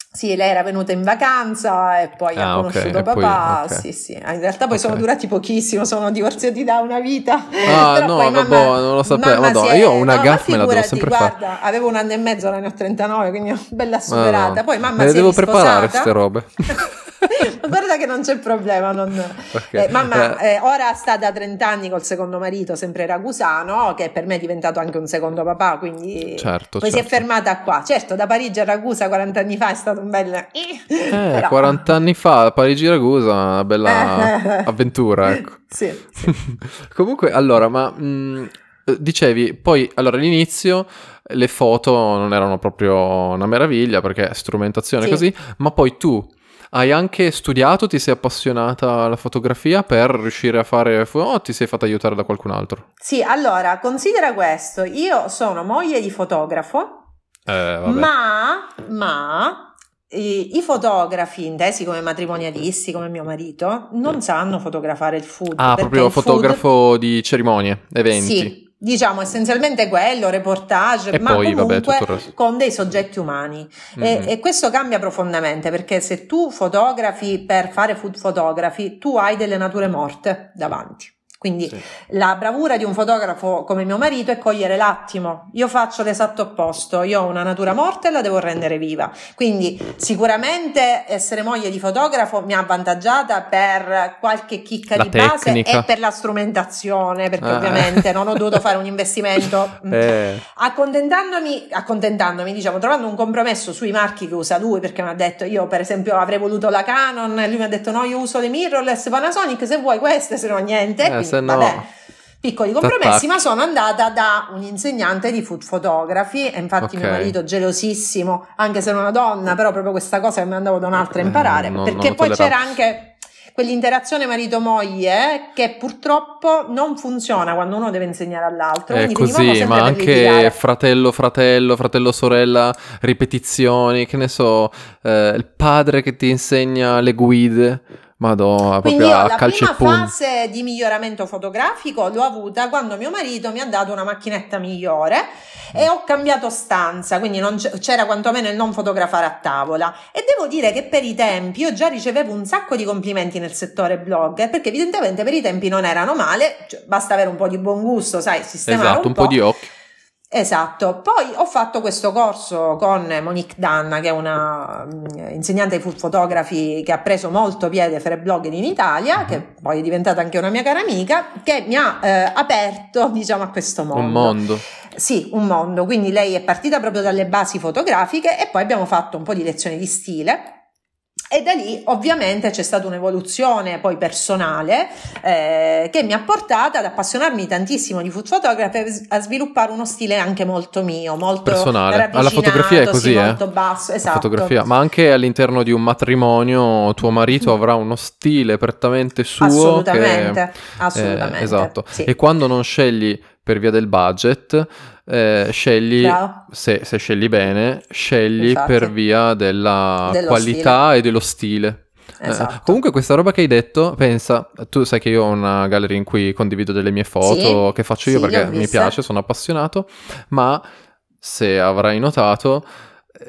Sì, lei era venuta in vacanza e poi Ah, ha conosciuto poi- papà. ok. Sì, sì. In realtà poi Ok. sono durati pochissimo, sono divorziati da una vita. Ah, no, poi vabbè, mamma- non lo sapevo. mamma Madonna, è- io una no, gaffe me la devo sempre fare. guarda, avevo un anno e mezzo, ora ne ho 39, quindi bella Ah, superata. no. Poi mamma Me le si è devo preparare queste robe. Ma Guarda che non c'è problema. non- Ok. Eh, mamma Eh, eh, ora sta da 30 anni col secondo marito, sempre ragusano, che per me è diventato anche un secondo papà, quindi Certo, poi si è certo. fermata qua. Certo, da Parigi a Ragusa 40 anni fa è stato un bel... Eh, Però- 40 anni fa, Parigi-Ragusa, una bella avventura, ecco. Sì, sì. Comunque, allora, ma mh, eh, dicevi, poi allora all'inizio le foto non erano proprio una meraviglia perché strumentazione Sì. così, ma poi tu hai anche studiato, ti sei appassionata alla fotografia per riuscire a fare o ti sei fatta aiutare da qualcun altro? Sì, allora, considera questo, io sono moglie di fotografo, Eh, ma, ma i, i fotografi intesi come matrimonialisti, come mio marito, non sanno fotografare il food. ah, proprio il food- fotografo di cerimonie, eventi. Sì, diciamo essenzialmente quello, reportage, E ma poi, vabbè, comunque resto. con dei soggetti umani. E, Mhm. e questo cambia profondamente perché se tu fotografi per fare food photography, tu hai delle nature morte davanti. Quindi Sì. la bravura di un fotografo come mio marito è cogliere l'attimo. Io faccio l'esatto opposto, io ho una natura morta e la devo rendere viva. Quindi sicuramente essere moglie di fotografo mi ha avvantaggiata per qualche chicca La di base tecnica. e per la strumentazione, perché Ah. ovviamente non ho dovuto fare un investimento. Eh, Accontentandomi, accontentandomi, diciamo, trovando un compromesso sui marchi che usa lui, perché mi ha detto, io per esempio avrei voluto la Canon, lui mi ha detto no, io uso le mirrorless Panasonic, se vuoi queste, se no niente, Eh, se no- vabbè, piccoli compromessi, T'attacchi. ma sono andata da un insegnante di food photography, e infatti Ok. mio marito gelosissimo, anche se era una donna, però proprio questa cosa che mi andavo da un'altra a imparare, Eh, non- perché non poi c'era anche quell'interazione marito-moglie che purtroppo non funziona quando uno deve insegnare all'altro. È così, ma anche litigare. fratello, fratello, fratello, sorella, ripetizioni, che ne so, eh, il padre che ti insegna le guide, madonna, Quindi proprio io a la calci e prima fase di miglioramento fotografico l'ho avuta quando mio marito mi ha dato una macchinetta migliore e ho cambiato stanza, quindi c'era quantomeno il non fotografare a tavola. E devo dire che per i tempi io già ricevevo un sacco di complimenti nel settore blog, eh, perché evidentemente per i tempi non erano male, cioè, basta avere un po' di buon gusto, sai, sistemare Esatto, un po' di occhio. Esatto, poi ho fatto questo corso con Monique Danna, che è una mm, insegnante di food photography che ha preso molto piede fra i blogger in Italia, che poi è diventata anche una mia cara amica, che mi ha eh, aperto, diciamo, a questo mondo. Un mondo. Sì, un mondo. Quindi lei è partita proprio dalle basi fotografiche e poi abbiamo fatto un po' di lezioni di stile. E da lì ovviamente c'è stata un'evoluzione poi personale eh, che mi ha portata ad appassionarmi tantissimo di food photography e a sviluppare uno stile anche molto mio, molto Personale. Alla fotografia è così, sì, eh? molto basso, esatto. Fotografia, ma anche all'interno di un matrimonio tuo marito avrà uno stile prettamente suo assolutamente, che assolutamente. Eh, esatto. sì. E quando non scegli per via del budget, eh, scegli se, se scegli bene, scegli Infatti. per via della Dello qualità e dello stile. Eh, Esatto. comunque questa roba che hai detto, pensa, tu sai che io ho una galleria in cui condivido delle mie foto Sì, che faccio io sì, perché mi piace, sono appassionato, ma se avrai notato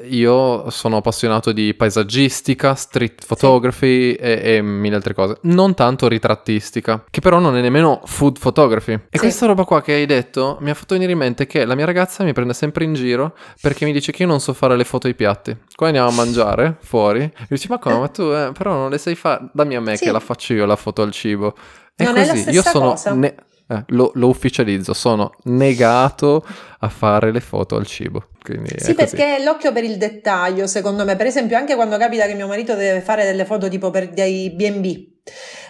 io sono appassionato di paesaggistica, street photography sì. e, e, mille altre cose. Non tanto ritrattistica, che però non è nemmeno food photography. E sì. questa roba qua che hai detto mi ha fatto venire in mente che la mia ragazza mi prende sempre in giro perché mi dice che io non so fare le foto ai piatti. Qua andiamo a mangiare fuori. E dici, ma come? Ma tu eh, però non le sai fare. Dammi a me sì. che la faccio io la foto al cibo. E non così, è io sono cosa. Ne- eh, lo, lo, ufficializzo, sono negato a fare le foto al cibo. sì, perché l'occhio per il dettaglio, secondo me, per esempio, anche quando capita che mio marito deve fare delle foto tipo per dei BB.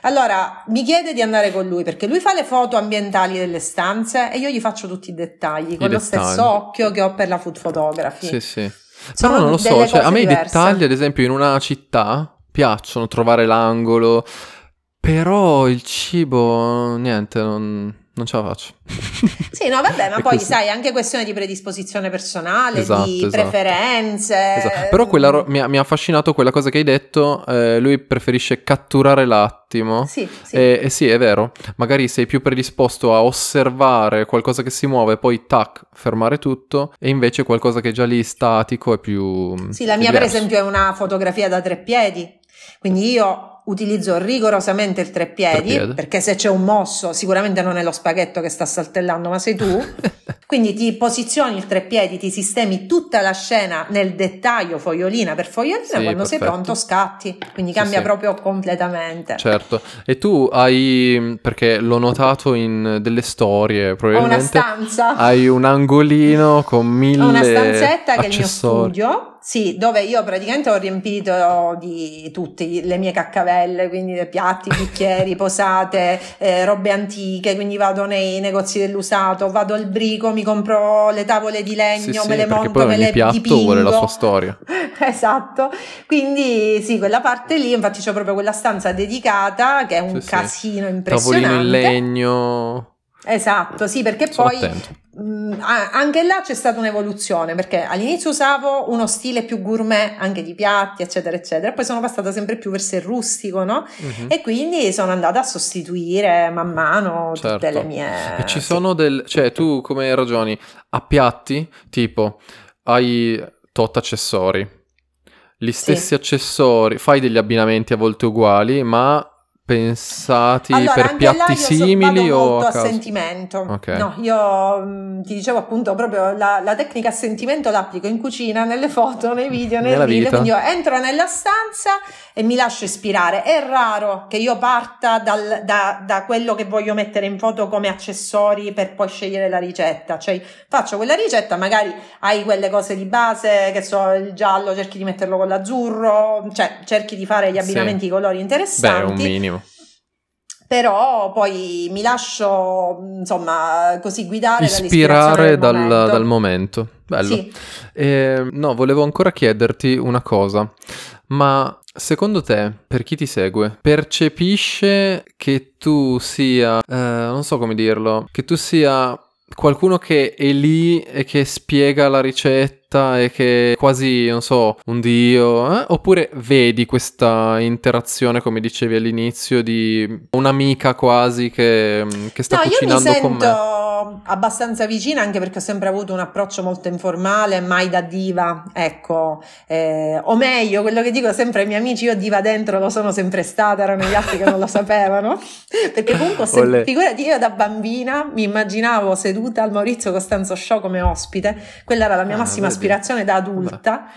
Allora mi chiede di andare con lui perché lui fa le foto ambientali delle stanze e io gli faccio tutti i dettagli I con dettagli. lo stesso occhio che ho per la food photography. Sì, sì. Sono Però non lo so, cioè, a me diverse. i dettagli, ad esempio, in una città piacciono trovare l'angolo però il cibo, niente, non, non ce la faccio. sì, no, vabbè, ma poi così. sai, anche questione di predisposizione personale, esatto, di esatto. preferenze. Esatto. Però quella ro- mi, ha, mi, ha, affascinato quella cosa che hai detto, eh, lui preferisce catturare l'attimo. Sì, sì. E, e, sì, è vero, magari sei più predisposto a osservare qualcosa che si muove, poi tac, fermare tutto, e invece qualcosa che è già lì statico è più... Sì, la mia diverso. per esempio è una fotografia da tre piedi, quindi io utilizzo rigorosamente il treppiedi, perché se c'è un mosso sicuramente non è lo spaghetto che sta saltellando, ma sei tu. Quindi ti posizioni il treppiedi, ti sistemi tutta la scena nel dettaglio fogliolina per fogliolina, sì, quando perfetto. sei pronto scatti. Quindi cambia sì, proprio completamente. Certo. E tu hai, perché l'ho notato in delle storie, probabilmente... Ho una stanza. Hai un angolino con mille Ho una stanzetta accessori. che è il mio studio sì, dove io praticamente ho riempito di tutte le mie caccavelle, quindi piatti, bicchieri, posate, eh, robe antiche, quindi vado nei negozi dell'usato, vado al brico, mi compro le tavole di legno, sì, me sì, le monto, me le piatto dipingo. vuole la sua storia. esatto, quindi sì, quella parte lì, infatti c'ho proprio quella stanza dedicata che è un sì, casino impressionante. Tavolino in legno. Esatto, sì, perché Sono poi mh, anche là c'è stata un'evoluzione, perché all'inizio usavo uno stile più gourmet, anche di piatti, eccetera, eccetera, poi sono passata sempre più verso il rustico, no? Uh-huh. E quindi sono andata a sostituire man mano certo. tutte le mie... E ci sono del... cioè tu come ragioni? A piatti, tipo, hai tot accessori, gli stessi sì. accessori, fai degli abbinamenti a volte uguali, ma pensati allora, per piatti simili o a, a sentimento? Okay. No, io mh, ti dicevo appunto proprio la, la, tecnica a sentimento l'applico in cucina, nelle foto, nei video, nel video, quindi io entro nella stanza e mi lascio ispirare. È raro che io parta dal, da, da, quello che voglio mettere in foto come accessori per poi scegliere la ricetta, cioè faccio quella ricetta, magari hai quelle cose di base, che so, il giallo cerchi di metterlo con l'azzurro, cioè cerchi di fare gli abbinamenti sì. colori interessanti. Beh, un minimo però poi mi lascio insomma così guidare ispirare dal, momento. dal, momento bello sì. eh, no volevo ancora chiederti una cosa ma secondo te per chi ti segue percepisce che tu sia eh, non so come dirlo che tu sia qualcuno che è lì e che spiega la ricetta e che quasi, non so, un dio, eh? oppure vedi questa interazione, come dicevi all'inizio, di un'amica quasi che, che sta no, cucinando con me? io mi sento abbastanza vicina anche perché ho sempre avuto un approccio molto informale, mai da diva, ecco, eh, o meglio, quello che dico sempre ai miei amici, io diva dentro lo sono sempre stata, erano gli altri che non lo sapevano, perché comunque, se, figurati, io da bambina mi immaginavo seduta al Maurizio Costanzo Show come ospite, quella era la mia ah, massima vedi. Aspirazione da adulta.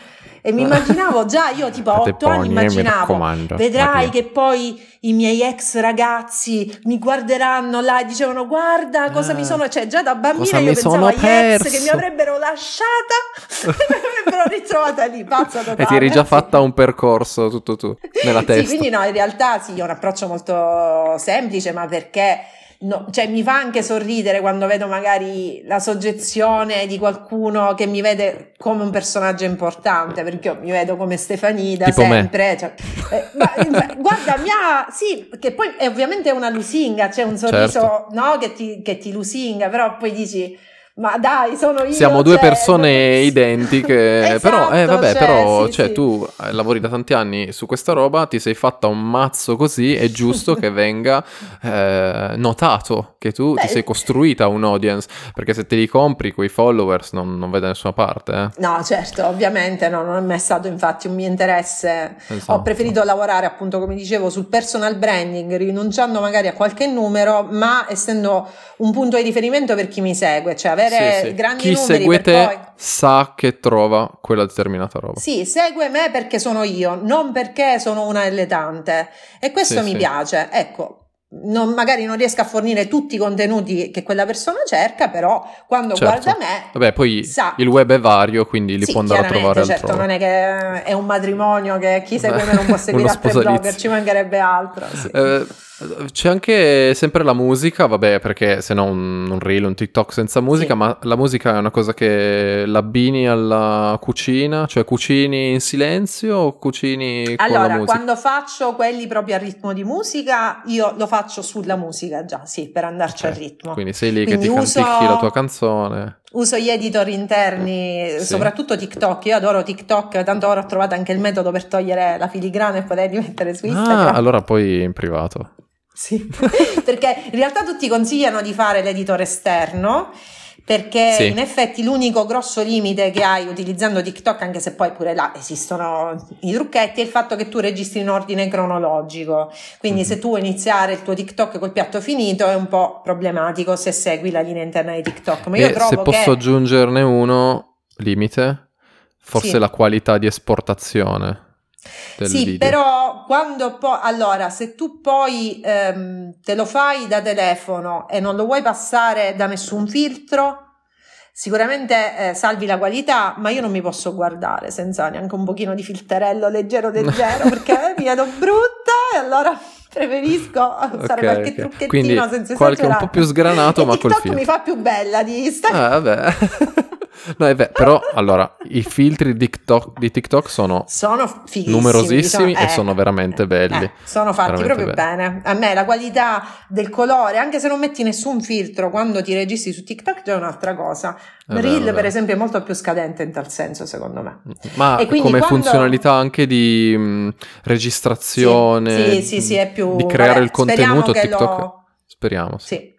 E mi immaginavo già io tipo a otto anni immaginavo vedrai che poi i miei ex ragazzi mi guarderanno là e dicevano guarda cosa ah, mi sono cioè già da bambina io pensavo agli perso. ex che mi avrebbero lasciata e mi avrebbero ritrovata lì pazza totale e ti eri già fatta un percorso tutto tu nella testa. sì quindi no in realtà sì ho un approccio molto semplice ma perché No, cioè mi fa anche sorridere quando vedo magari la soggezione di qualcuno che mi vede come un personaggio importante, perché io mi vedo come Stefanida tipo sempre. Cioè, eh, ma, guarda, mia, sì, che poi è ovviamente una lusinga, c'è un sorriso certo. no, che, ti, che ti lusinga, però poi dici Ma dai, sono io. Siamo due cioè, persone non- identiche, Esatto, però, eh, vabbè, cioè, però, sì, cioè, sì. tu eh, lavori da tanti anni su questa roba, ti sei fatta un mazzo così, è giusto che venga eh, notato che tu ti Beh, sei costruita un audience, perché se te li compri quei followers non, non vai da nessuna parte, eh. No, certo, ovviamente no, non è mai stato infatti un mio interesse. Esatto. Ho preferito lavorare appunto, come dicevo, sul personal branding, rinunciando magari a qualche numero, ma essendo un punto di riferimento per chi mi segue, cioè avere Sì, sì. grandi Chi numeri segue per te poi... sa che trova quella determinata roba. Sì, segue me perché sono io, non perché sono una delle tante. E questo Sì, mi piace. Ecco, non- magari non riesco a fornire tutti i contenuti che quella persona cerca, però quando Certo. guarda me Vabbè, poi Sa. il web è vario, quindi li Sì, può andare a trovare certo, altrove. non è che è un matrimonio che chi segue me non può seguire altri blogger, ci mancherebbe altro. sì. Eh, c'è anche sempre la musica, vabbè, perché se no un, un reel, un TikTok senza musica, Sì. ma la musica è una cosa che l'abbini alla cucina, cioè cucini in silenzio o cucini Allora, quando faccio quelli proprio a ritmo di musica, io lo faccio sulla musica già, sì, per andarci Ok, al ritmo. Quindi sei lì Quindi che ti uso- canticchi la tua canzone. Uso gli editor interni, Sì. soprattutto TikTok. Io adoro TikTok, tanto ora ho trovato anche il metodo per togliere la filigrana e poterli mettere su Instagram. Ah, allora poi in privato. Sì, perché in realtà tutti consigliano di fare l'editore esterno. Perché Sì. in effetti l'unico grosso limite che hai utilizzando TikTok, anche se poi pure là esistono i trucchetti, è il fatto che tu registri in ordine cronologico. Quindi Mhm. se tu vuoi iniziare il tuo TikTok col piatto finito è un po' problematico se segui la linea interna di TikTok. Ma io e trovo se posso che aggiungerne uno limite, forse Sì. la qualità di esportazione del Sì, video. però quando poi allora, se tu poi ehm, te lo fai da telefono e non lo vuoi passare da nessun filtro, sicuramente eh, salvi la qualità, ma io non mi posso guardare senza neanche un pochino di filterello leggero leggero perché mi vedo brutta e allora preferisco usare qualche ok. trucchettino Quindi senza qualche un esagerare. po' più sgranato, E ma col TikTok filtro. mi fa più bella di Instagram. Ah, vabbè. no, è vero, però allora i filtri di TikTok, di TikTok sono Sono numerosissimi sono- e sono veramente belli. eh, sono fatti Veramente proprio belli. bene. A me la qualità del colore, anche se non metti nessun filtro quando ti registri su TikTok, già è un'altra cosa. È Reel, vero. per esempio, è molto più scadente in tal senso, secondo me. Ma E quindi come quando- funzionalità anche di mh, registrazione, Sì, sì, sì, è più di creare vabbè, il contenuto TikTok. lo- Speriamo. sì. Sì.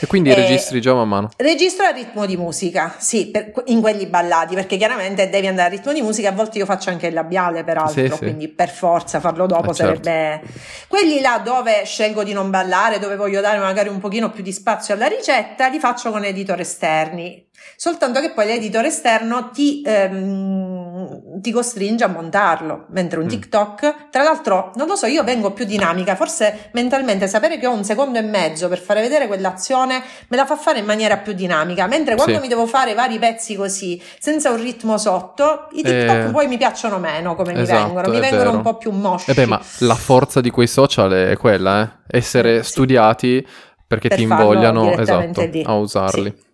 E quindi Eh, registri già man mano. Registro a ritmo di musica, sì, per- in quelli ballati, perché chiaramente devi andare a ritmo di musica, a volte io faccio anche il labiale peraltro, Sì, sì. quindi per forza farlo dopo certo. sarebbe... Quelli là dove scelgo di non ballare, dove voglio dare magari un pochino più di spazio alla ricetta, li faccio con editor esterni, soltanto che poi l'editor esterno ti, ehm, ti costringe a montarlo, mentre un Mm. TikTok, tra l'altro, non lo so, io vengo più dinamica, forse mentalmente sapere che ho un secondo e mezzo per fare vedere quell'azione me la fa fare in maniera più dinamica, mentre quando Sì. mi devo fare vari pezzi così, senza un ritmo sotto, i TikTok Eh, poi mi piacciono meno come esatto, mi vengono, mi vengono vero. un po' più mosci. E beh, ma la forza di quei social è quella, eh? Essere Eh, sì. studiati perché Per ti invogliano esatto, lì. a usarli. Sì.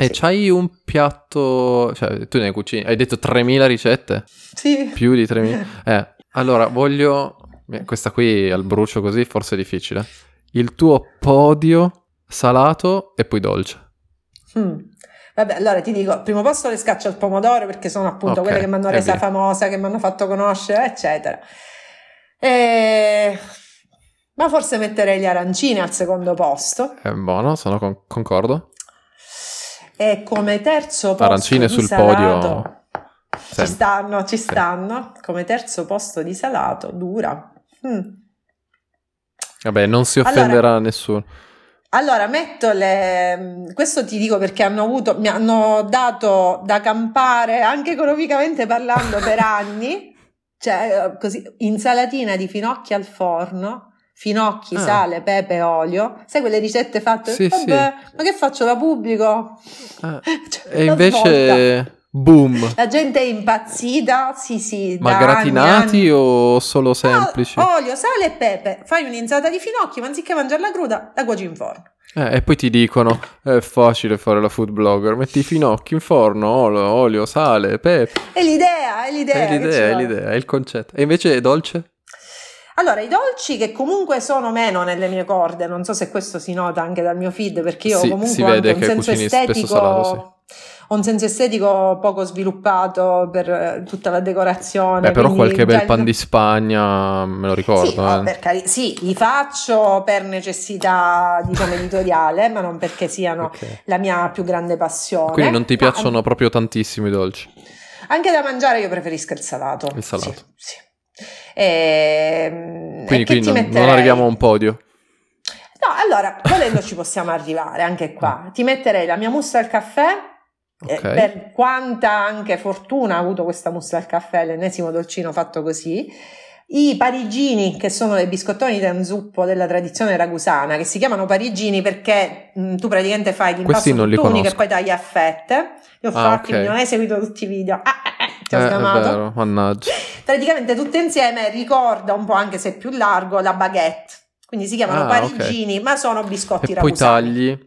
E Sì. c'hai un piatto, cioè tu ne cucini, hai detto 3000 ricette? Sì. Più di 3000? Eh, allora voglio, eh, questa qui al brucio così forse è difficile, il tuo podio salato e poi dolce. Mm. Vabbè, allora ti dico, primo posto le scaccio al pomodoro perché sono appunto Ok, quelle che mi hanno resa famosa, che mi hanno fatto conoscere, eccetera. E- Ma forse metterei gli arancini al secondo posto. È buono, sono con- concordo. E come terzo posto Arancine di sul salato, podio. Ci stanno, ci stanno. Come terzo posto di salato, dura. Mm. Vabbè, non si Allora- offenderà nessuno. Allora, metto le. Questo ti dico perché hanno avuto, mi hanno dato da campare anche economicamente parlando per anni. Cioè, eh, così, insalatina di finocchi al forno, finocchi, Ah. sale, pepe, olio. Sai quelle ricette fatte? Sì, Vabbè, ma che faccio? La pubblico? Eh, Cioè, E invece, boom. La gente è impazzita, sì, sì. Ma gratinati anni, o solo semplici? Ah, olio, sale e pepe. Fai un'insalata di finocchi, ma anziché mangiarla cruda, la cuoci in forno. Eh, e poi ti dicono, è facile fare la food blogger, metti i finocchi in forno, olio, olio sale, pepe. È l'idea, è l'idea. È l'idea, è l'idea, è il concetto. E invece è dolce? Allora, i dolci che comunque sono meno nelle mie corde, non so se questo si nota anche dal mio feed, perché io Sì, comunque ho un senso estetico, salato, ho un senso estetico poco sviluppato per eh, tutta la decorazione. Beh, però qualche bel già- pan di Spagna me lo Sì, ricordo. no, eh. per cari- sì, li faccio per necessità, diciamo, editoriale, ma non perché siano Ok. la mia più grande passione. Quindi non ti Ma piacciono proprio tantissimo i dolci? Anche da mangiare io preferisco il salato. Il salato. Sì, sì. Ehm, Quindi e che qui ti non, non arriviamo a un podio. No, allora, volendo ci possiamo arrivare anche qua. Ti metterei la mia mousse al caffè. eh, Ok. per quanta anche fortuna ha avuto questa mousse al caffè, l'ennesimo dolcino fatto così. I parigini, che sono dei biscottoni da zuppo della tradizione ragusana, che si chiamano parigini perché mh, tu praticamente fai l'impasto Questi non li tuttuni che poi tagli a fette. Li ho Ah, fatti, ok. non hai seguito tutti i video. Ah, ah, ah, ti ho Eh, è sgamato. vero, mannaggia. Praticamente tutte insieme ricorda un po' anche se più largo la baguette. Quindi si chiamano Ah, parigini, ma sono biscotti E poi ragusani. tagli.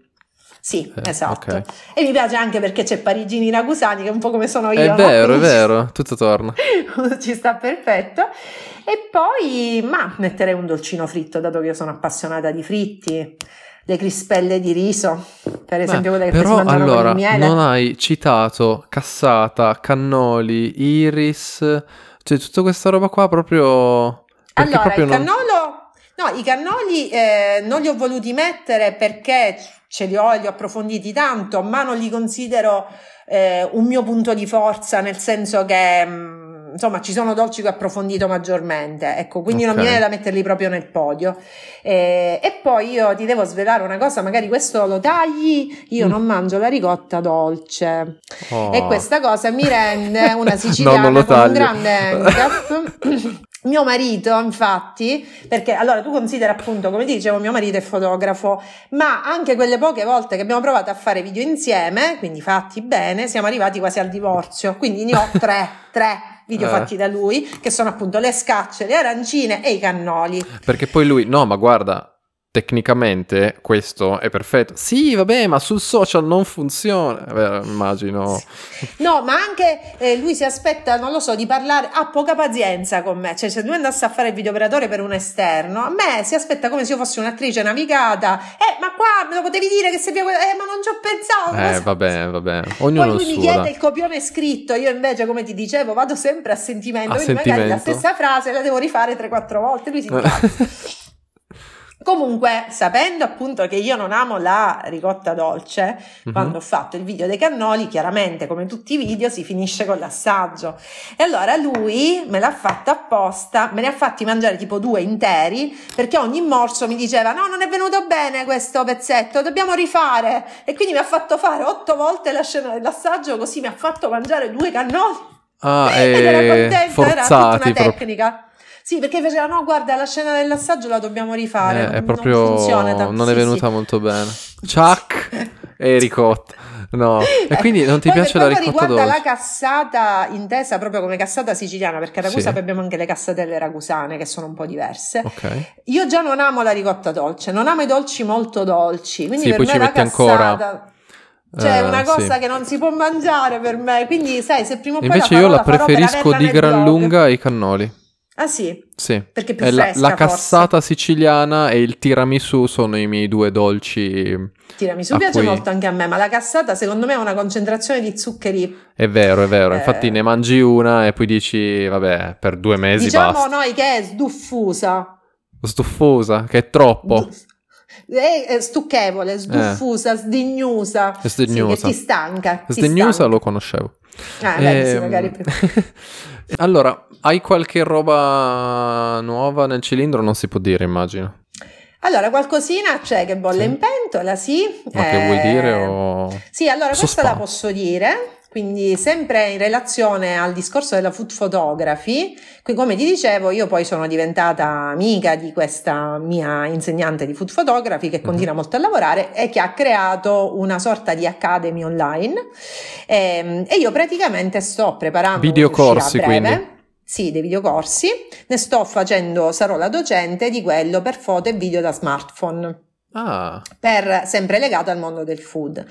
Sì, Eh, esatto. ok. E mi piace anche perché c'è parigini ragusani, che è un po' come sono io. È no? vero, è Quindi vero, tutto torna. Ci sta perfetto. E poi, ma metterei un dolcino fritto, dato che io sono appassionata di fritti. Le crispelle di riso, per esempio Beh, quelle che si però mangiano allora con il miele. non hai citato cassata, cannoli, iris, cioè tutta questa roba qua proprio... Allora, proprio il non- cannolo, no, i cannoli eh, non li ho voluti mettere perché ce li ho li ho approfonditi tanto, ma non li considero eh, un mio punto di forza, nel senso che mh, insomma ci sono dolci che ho approfondito maggiormente, ecco, quindi non mi viene da metterli proprio nel podio. Eh, e poi io ti devo svelare una cosa, magari questo lo tagli, io Mm. non mangio la ricotta dolce. Oh. E questa cosa mi rende una No, siciliana lo con un grande handicap. Mio marito, infatti, perché allora tu considera appunto, come ti dicevo, mio marito è fotografo, ma anche quelle poche volte che abbiamo provato a fare video insieme, quindi fatti bene, siamo arrivati quasi al divorzio. Quindi ne ho tre, tre video Eh. fatti da lui, che sono appunto le scacce, le arancine e i cannoli. Perché poi lui, no, ma guarda, tecnicamente questo è perfetto. Sì, vabbè, ma sul social non funziona. Eh, Beh, immagino. No, ma anche eh, lui si aspetta, non lo so, di parlare, ha poca pazienza con me, cioè se lui andasse a fare il videooperatore per un esterno, a me si aspetta come se io fossi un'attrice navigata, eh, ma qua me lo potevi dire che se via, eh, ma non ci ho pensato. Eh, vabbè, vabbè. Ognuno Poi lui il mi suo. chiede dai. il copione scritto, io invece, come ti dicevo, vado sempre a sentimento, A quindi magari la sentimento. stessa frase la devo rifare 3-4 volte, lui si incazza. Comunque, sapendo appunto che io non amo la ricotta dolce, Mhm. quando ho fatto il video dei cannoli, chiaramente come tutti i video si finisce con l'assaggio. E allora lui me l'ha fatta apposta, me ne ha fatti mangiare tipo due interi, perché ogni morso mi diceva no, non è venuto bene questo pezzetto, dobbiamo rifare. E quindi mi ha fatto fare otto volte la scena dell'assaggio, così mi ha fatto mangiare due cannoli. Ah, Ed era eh, contenta, era tutta forzati una proprio. Sì, perché faceva no, guarda, la scena dell'assaggio la dobbiamo rifare. Eh, non- è non proprio funziona tanto. non è venuta sì. molto bene. Chuck e ricotta. No, e quindi non ti Poi piace per la quanto ricotta riguarda dolce? la cassata intesa proprio come cassata siciliana, perché a Ragusa Sì. abbiamo anche le cassatelle ragusane che sono un po' diverse. Ok. Io già non amo la ricotta dolce, non amo i dolci molto dolci, quindi Sì, per poi me ci la metti cassata ancora- cioè è Eh, una cosa sì. che non si può mangiare per me, quindi sai, se prima o poi Invece la io farò, la farò per preferisco di gran lunga ai cannoli. Ah sì, Sì. perché è più la, fresca la forse. cassata siciliana e il tiramisù sono i miei due dolci. Tiramisù piace cui- molto anche a me, ma la cassata secondo me ha una concentrazione di zuccheri. È vero, è vero. Eh. Infatti ne mangi una e poi dici, vabbè, per due mesi diciamo basta. noi che è sduffusa. Stuffosa, che è troppo. È è stucchevole, sduffusa, sdignusa. È sdegnosa. Sì, che ti stanca. ti Sdegnosa stanca. lo conoscevo. Ah, beh, sì, Ehm, magari più. allora, hai qualche roba nuova nel cilindro? Non si può dire, immagino. Allora, qualcosina c'è che bolle Sì. in pentola, sì. Ma che vuoi Eh, dire? O... Sì, allora questa Sospano. la posso dire, quindi sempre in relazione al discorso della food photography, qui come ti dicevo io poi sono diventata amica di questa mia insegnante di food photography che continua molto a lavorare e che ha creato una sorta di academy online Ehm, e io praticamente sto preparando Videocorsi, quindi. Sì, dei videocorsi, ne sto facendo, sarò la docente di quello per foto e video da smartphone. Ah, per, sempre legato al mondo del food.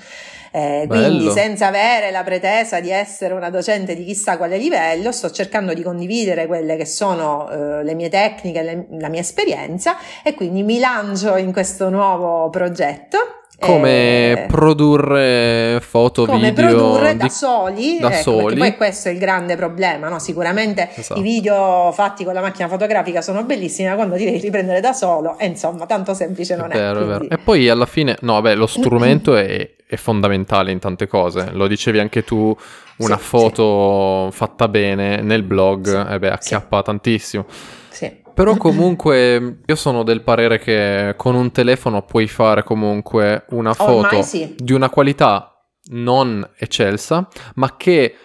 Eh, quindi senza avere la pretesa di essere una docente di chissà quale livello, sto cercando di condividere quelle che sono eh, le mie tecniche, le- la mia esperienza e quindi mi lancio in questo nuovo progetto. Come Eh, produrre foto, come video produrre da di- soli, da ecco, soli. poi questo è il grande problema, no? sicuramente Esatto. i video fatti con la macchina fotografica sono bellissimi, ma quando ti devi riprendere da solo, e insomma, tanto semplice non È vero, è. vero. E poi alla fine, no, vabbè, lo strumento è, è fondamentale in tante cose. Lo dicevi anche tu, una Sì, foto fatta bene nel blog, Sì, eh beh, sì. acchiappa tantissimo. sì. Però comunque io sono del parere che con un telefono puoi fare comunque una foto sì. di una qualità non eccelsa, ma che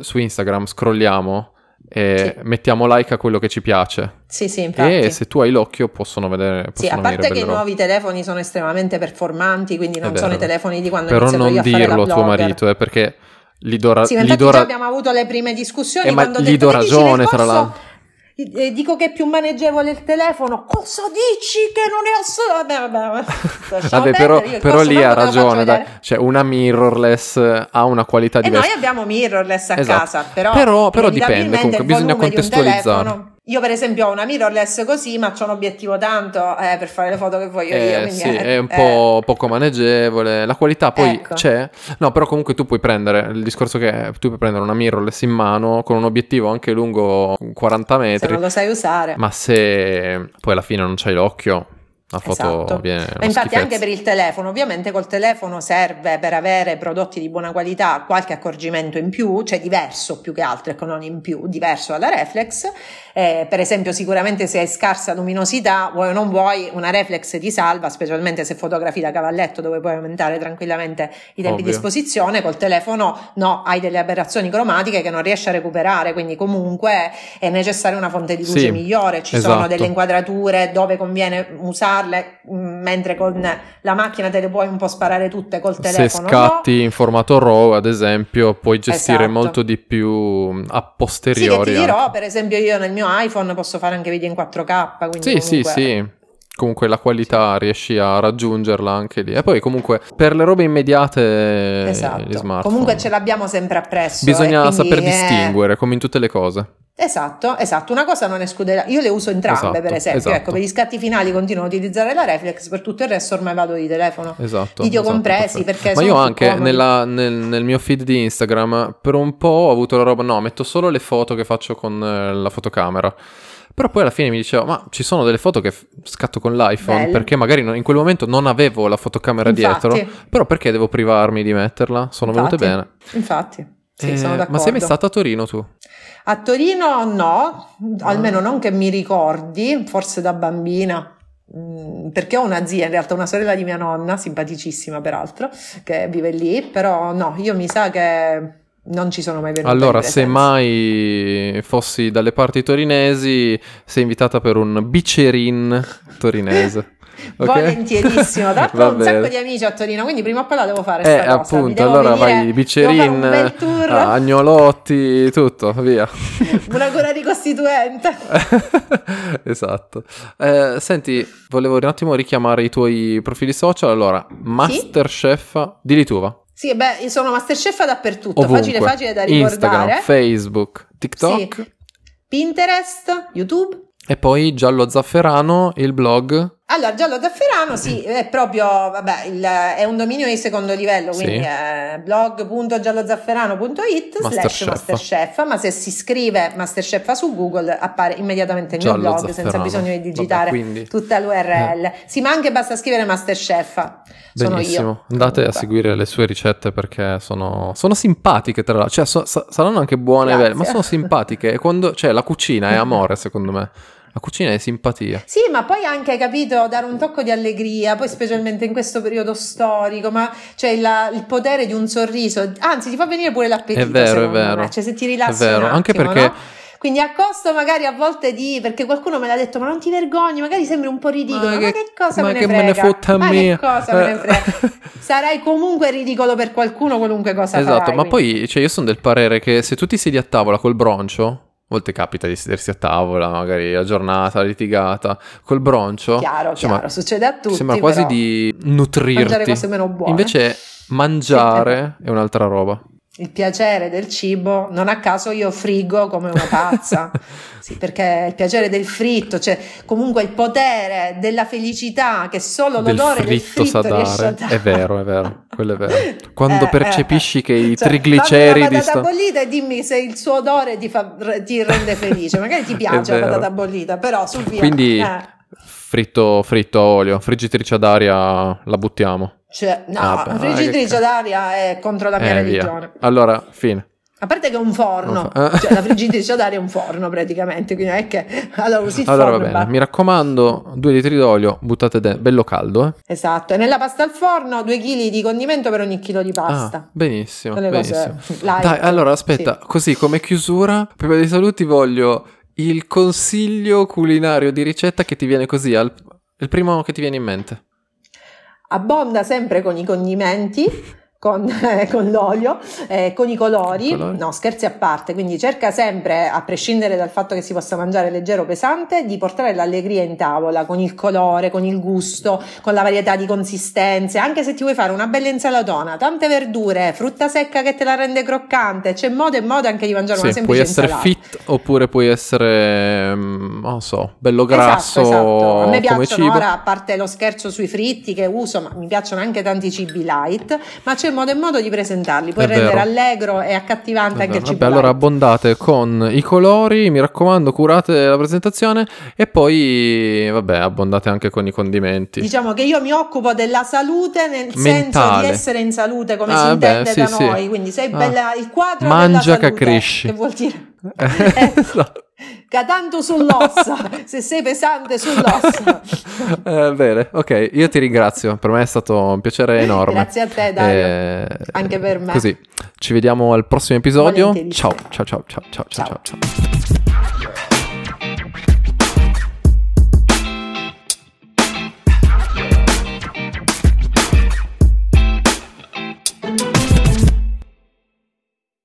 su Instagram scrolliamo e Sì. mettiamo like a quello che ci piace. Sì, sì, infatti. E se tu hai l'occhio possono vedere Sì, a possono parte che i nuovi telefoni sono estremamente performanti, quindi non sono i telefoni di quando Però non dirlo a tuo marito, eh, perché gli do, ra- Sì, gli do già ra- abbiamo avuto le prime discussioni Eh, quando gli detto, do "Che dici ragione, tra corso?" l'altro. Eh, Dico che è più maneggevole il telefono. Cosa dici che non è assolutamente. Vabbè, vabbè, però, però lì ha ragione, dai. Cioè, una mirrorless ha una qualità E diversa. noi abbiamo mirrorless a Esatto. casa, però, Però- però dipende, comunque, bisogna contestualizzare. Io per esempio ho una mirrorless così, ma c'ho un obiettivo tanto eh, per fare le foto che voglio io. Eh, quindi, sì, eh, è un eh. po' poco maneggevole. La qualità poi Ecco. c'è. No, però comunque tu puoi prendere il discorso che tu puoi prendere una mirrorless in mano con un obiettivo anche lungo 40 Se metri. non lo sai usare. Ma se poi alla fine non c'hai l'occhio, la foto Esatto. viene Ma infatti schifezza. anche per il telefono, ovviamente col telefono serve per avere prodotti di buona qualità qualche accorgimento in più, cioè diverso più che altro, ecco non in più, diverso dalla reflex. Eh, per esempio sicuramente se hai scarsa luminosità, vuoi o non vuoi, una reflex ti salva, specialmente se fotografi da cavalletto dove puoi aumentare tranquillamente i tempi di Ovvio. esposizione, col telefono no, hai delle aberrazioni cromatiche che non riesci a recuperare, quindi comunque è necessaria una fonte di luce Sì, migliore, ci esatto. sono delle inquadrature dove conviene usarle, mh, mentre con la macchina te le puoi un po' sparare tutte col Se telefono. scatti in formato RAW, ad esempio, puoi gestire Esatto. molto di più a no? Sì, che posteriori. ti dirò, anche. per esempio io nel mio iPhone posso fare anche video in 4K, quindi Sì, sì, comunque- sì. Comunque la qualità riesci a raggiungerla anche lì. E poi comunque per le robe immediate gli Esatto. smartphone. Comunque ce l'abbiamo sempre appresso. Bisogna e quindi, saper eh, distinguere, come in tutte le cose. Esatto, esatto. Una cosa non esclude la... Io le uso entrambe, Esatto, per esempio. esatto. Ecco, per gli scatti finali continuo a utilizzare la reflex, per tutto il resto ormai vado di telefono. Esatto. Video esatto, compresi, perfetto. perché Ma io anche nella- nel, nel mio feed di Instagram per un po' ho avuto la roba, no, metto solo le foto che faccio con eh, la fotocamera. Però poi alla fine mi dicevo, ma ci sono delle foto che f- scatto con l'iPhone Belle. perché magari non- in quel momento non avevo la fotocamera Infatti. dietro, però perché devo privarmi di metterla? Sono venute Infatti. bene. Infatti. Sì, Eh, ma sei mai stata a Torino tu? A Torino no, Ah. almeno non che mi ricordi, forse da bambina. Mm, Perché ho una zia, in realtà una sorella di mia nonna, simpaticissima peraltro, che vive lì, però no, io mi sa che non ci sono mai venuta. Allora, se mai fossi dalle parti torinesi, sei invitata per un bicerin torinese. ok? Volentierissimo, tra l'altro ho un sacco di amici a Torino, quindi prima o poi la devo fare. Eh, appunto, allora venire- vai bicerin, ah, agnolotti, tutto, via. una cura ricostituente. esatto. Eh, senti, volevo un attimo richiamare i tuoi profili social. Allora, Masterchef, di tu va. Sì, beh, sono Masterchef dappertutto, Ovunque. facile facile da Instagram, ricordare. Facebook, TikTok. Sì. Pinterest, YouTube. E poi Giallo Zafferano, il blog. Allora, Giallo Zafferano, sì, è proprio, vabbè, il- è un dominio di secondo livello, Sì. quindi è blog.giallozafferano.it slash Masterchef. Ma se si scrive Masterchef su Google appare immediatamente il mio Giallo blog senza Zafferano. bisogno di Vabbè, digitare quindi- tutta l'URL. Sì, ma anche basta scrivere Masterchef. Sono Benissimo, io. andate a Comunque. seguire le sue ricette perché sono, sono simpatiche tra l'altro, cioè so- sa- saranno anche buone, belle, ma sono simpatiche e quando, cioè la cucina è amore secondo me, la cucina è simpatia. Sì, ma poi anche, capito, dare un tocco di allegria, poi specialmente in questo periodo storico, ma cioè il, il potere di un sorriso, anzi ti fa venire pure l'appetito, È vero, è vero. me, cioè se ti È rilassi vero, un anche attimo, perché no? Quindi a costo magari a volte di, perché qualcuno me l'ha detto, ma non ti vergogni, magari sembri un po' ridicolo, ma, Ma che- che, cosa ma me ne che frega? me ne fotte a ma che cosa me ne Eh. frega? Sarai comunque ridicolo per qualcuno, qualunque cosa Esatto, farai, ma quindi. poi cioè, io sono del parere che se tu ti siedi a tavola col broncio, volte capita di sedersi a tavola, magari la giornata litigata, col broncio. Chiaro, insomma, chiaro, succede a tutti. Sembra quasi di nutrirti. Mangiare cose meno buone. Invece mangiare è un'altra roba. Il piacere del cibo, non a caso io frigo come una pazza, sì, perché il piacere del fritto, cioè comunque il potere della felicità che solo Del l'odore del fritto fritto sa dare. dare. È vero, è vero, quello è vero. Quando Eh, percepisci eh, che i cioè, trigliceridi fammi una patata sta- bollita e dimmi se il suo odore ti, fa- ti rende felice, magari ti piace la patata bollita, però su via. Quindi eh. Fritto, fritto a olio, friggitrice ad aria la buttiamo. Cioè, no, Ah, beh, friggitrice cazzo. d'aria è contro la mia Eh, via. religione. Allora, fine. A parte che è un forno, fa- cioè la friggitrice d'aria è un forno praticamente, quindi è che allora usi il Allora va bene, mi raccomando, due litri d'olio, buttate dentro, bello caldo, eh. Esatto, e nella pasta al forno 2 kg di condimento per ogni chilo di pasta. Ah, benissimo, benissimo. Dai, allora aspetta, così come chiusura, prima dei saluti voglio il consiglio culinario di ricetta che ti viene così, al- il primo che ti viene in mente. Abbonda sempre con i condimenti. Con, eh, con l'olio, eh, con i colori. Colori. no scherzi a parte, quindi cerca sempre, a prescindere dal fatto che si possa mangiare leggero o pesante, di portare l'allegria in tavola, con il colore, con il gusto, con la varietà di consistenze, anche se ti vuoi fare una bella insalatona, tante verdure, frutta secca che te la rende croccante, c'è modo e modo anche di mangiare una Sì, semplice puoi essere insalata. fit oppure puoi essere, mm, non so, bello grasso Esatto, esatto. A me piacciono ora, a parte lo scherzo sui fritti che uso, ma mi piacciono anche tanti cibi light, ma c'è modo e modo di presentarli, puoi È rendere vero. allegro e accattivante anche il Vabbè, cibo allora light. abbondate con i colori, mi raccomando, curate la presentazione e poi, vabbè, abbondate anche con i condimenti. Diciamo che io mi occupo della salute nel senso Mentale. di essere in salute come Ah, si intende beh, sì, da sì. noi, quindi sei Ah. bella il quadro Mangia della che salute, cresci. che vuol dire Eh, che tanto sull'ossa, se sei pesante sull'ossa. Eh, bene, ok, io ti ringrazio, per me è stato un piacere enorme. Grazie a te, Dario. Eh, Anche per me. Così, ci vediamo al prossimo episodio. Ciao, ciao, ciao, ciao, ciao, Ciao. ciao. ciao.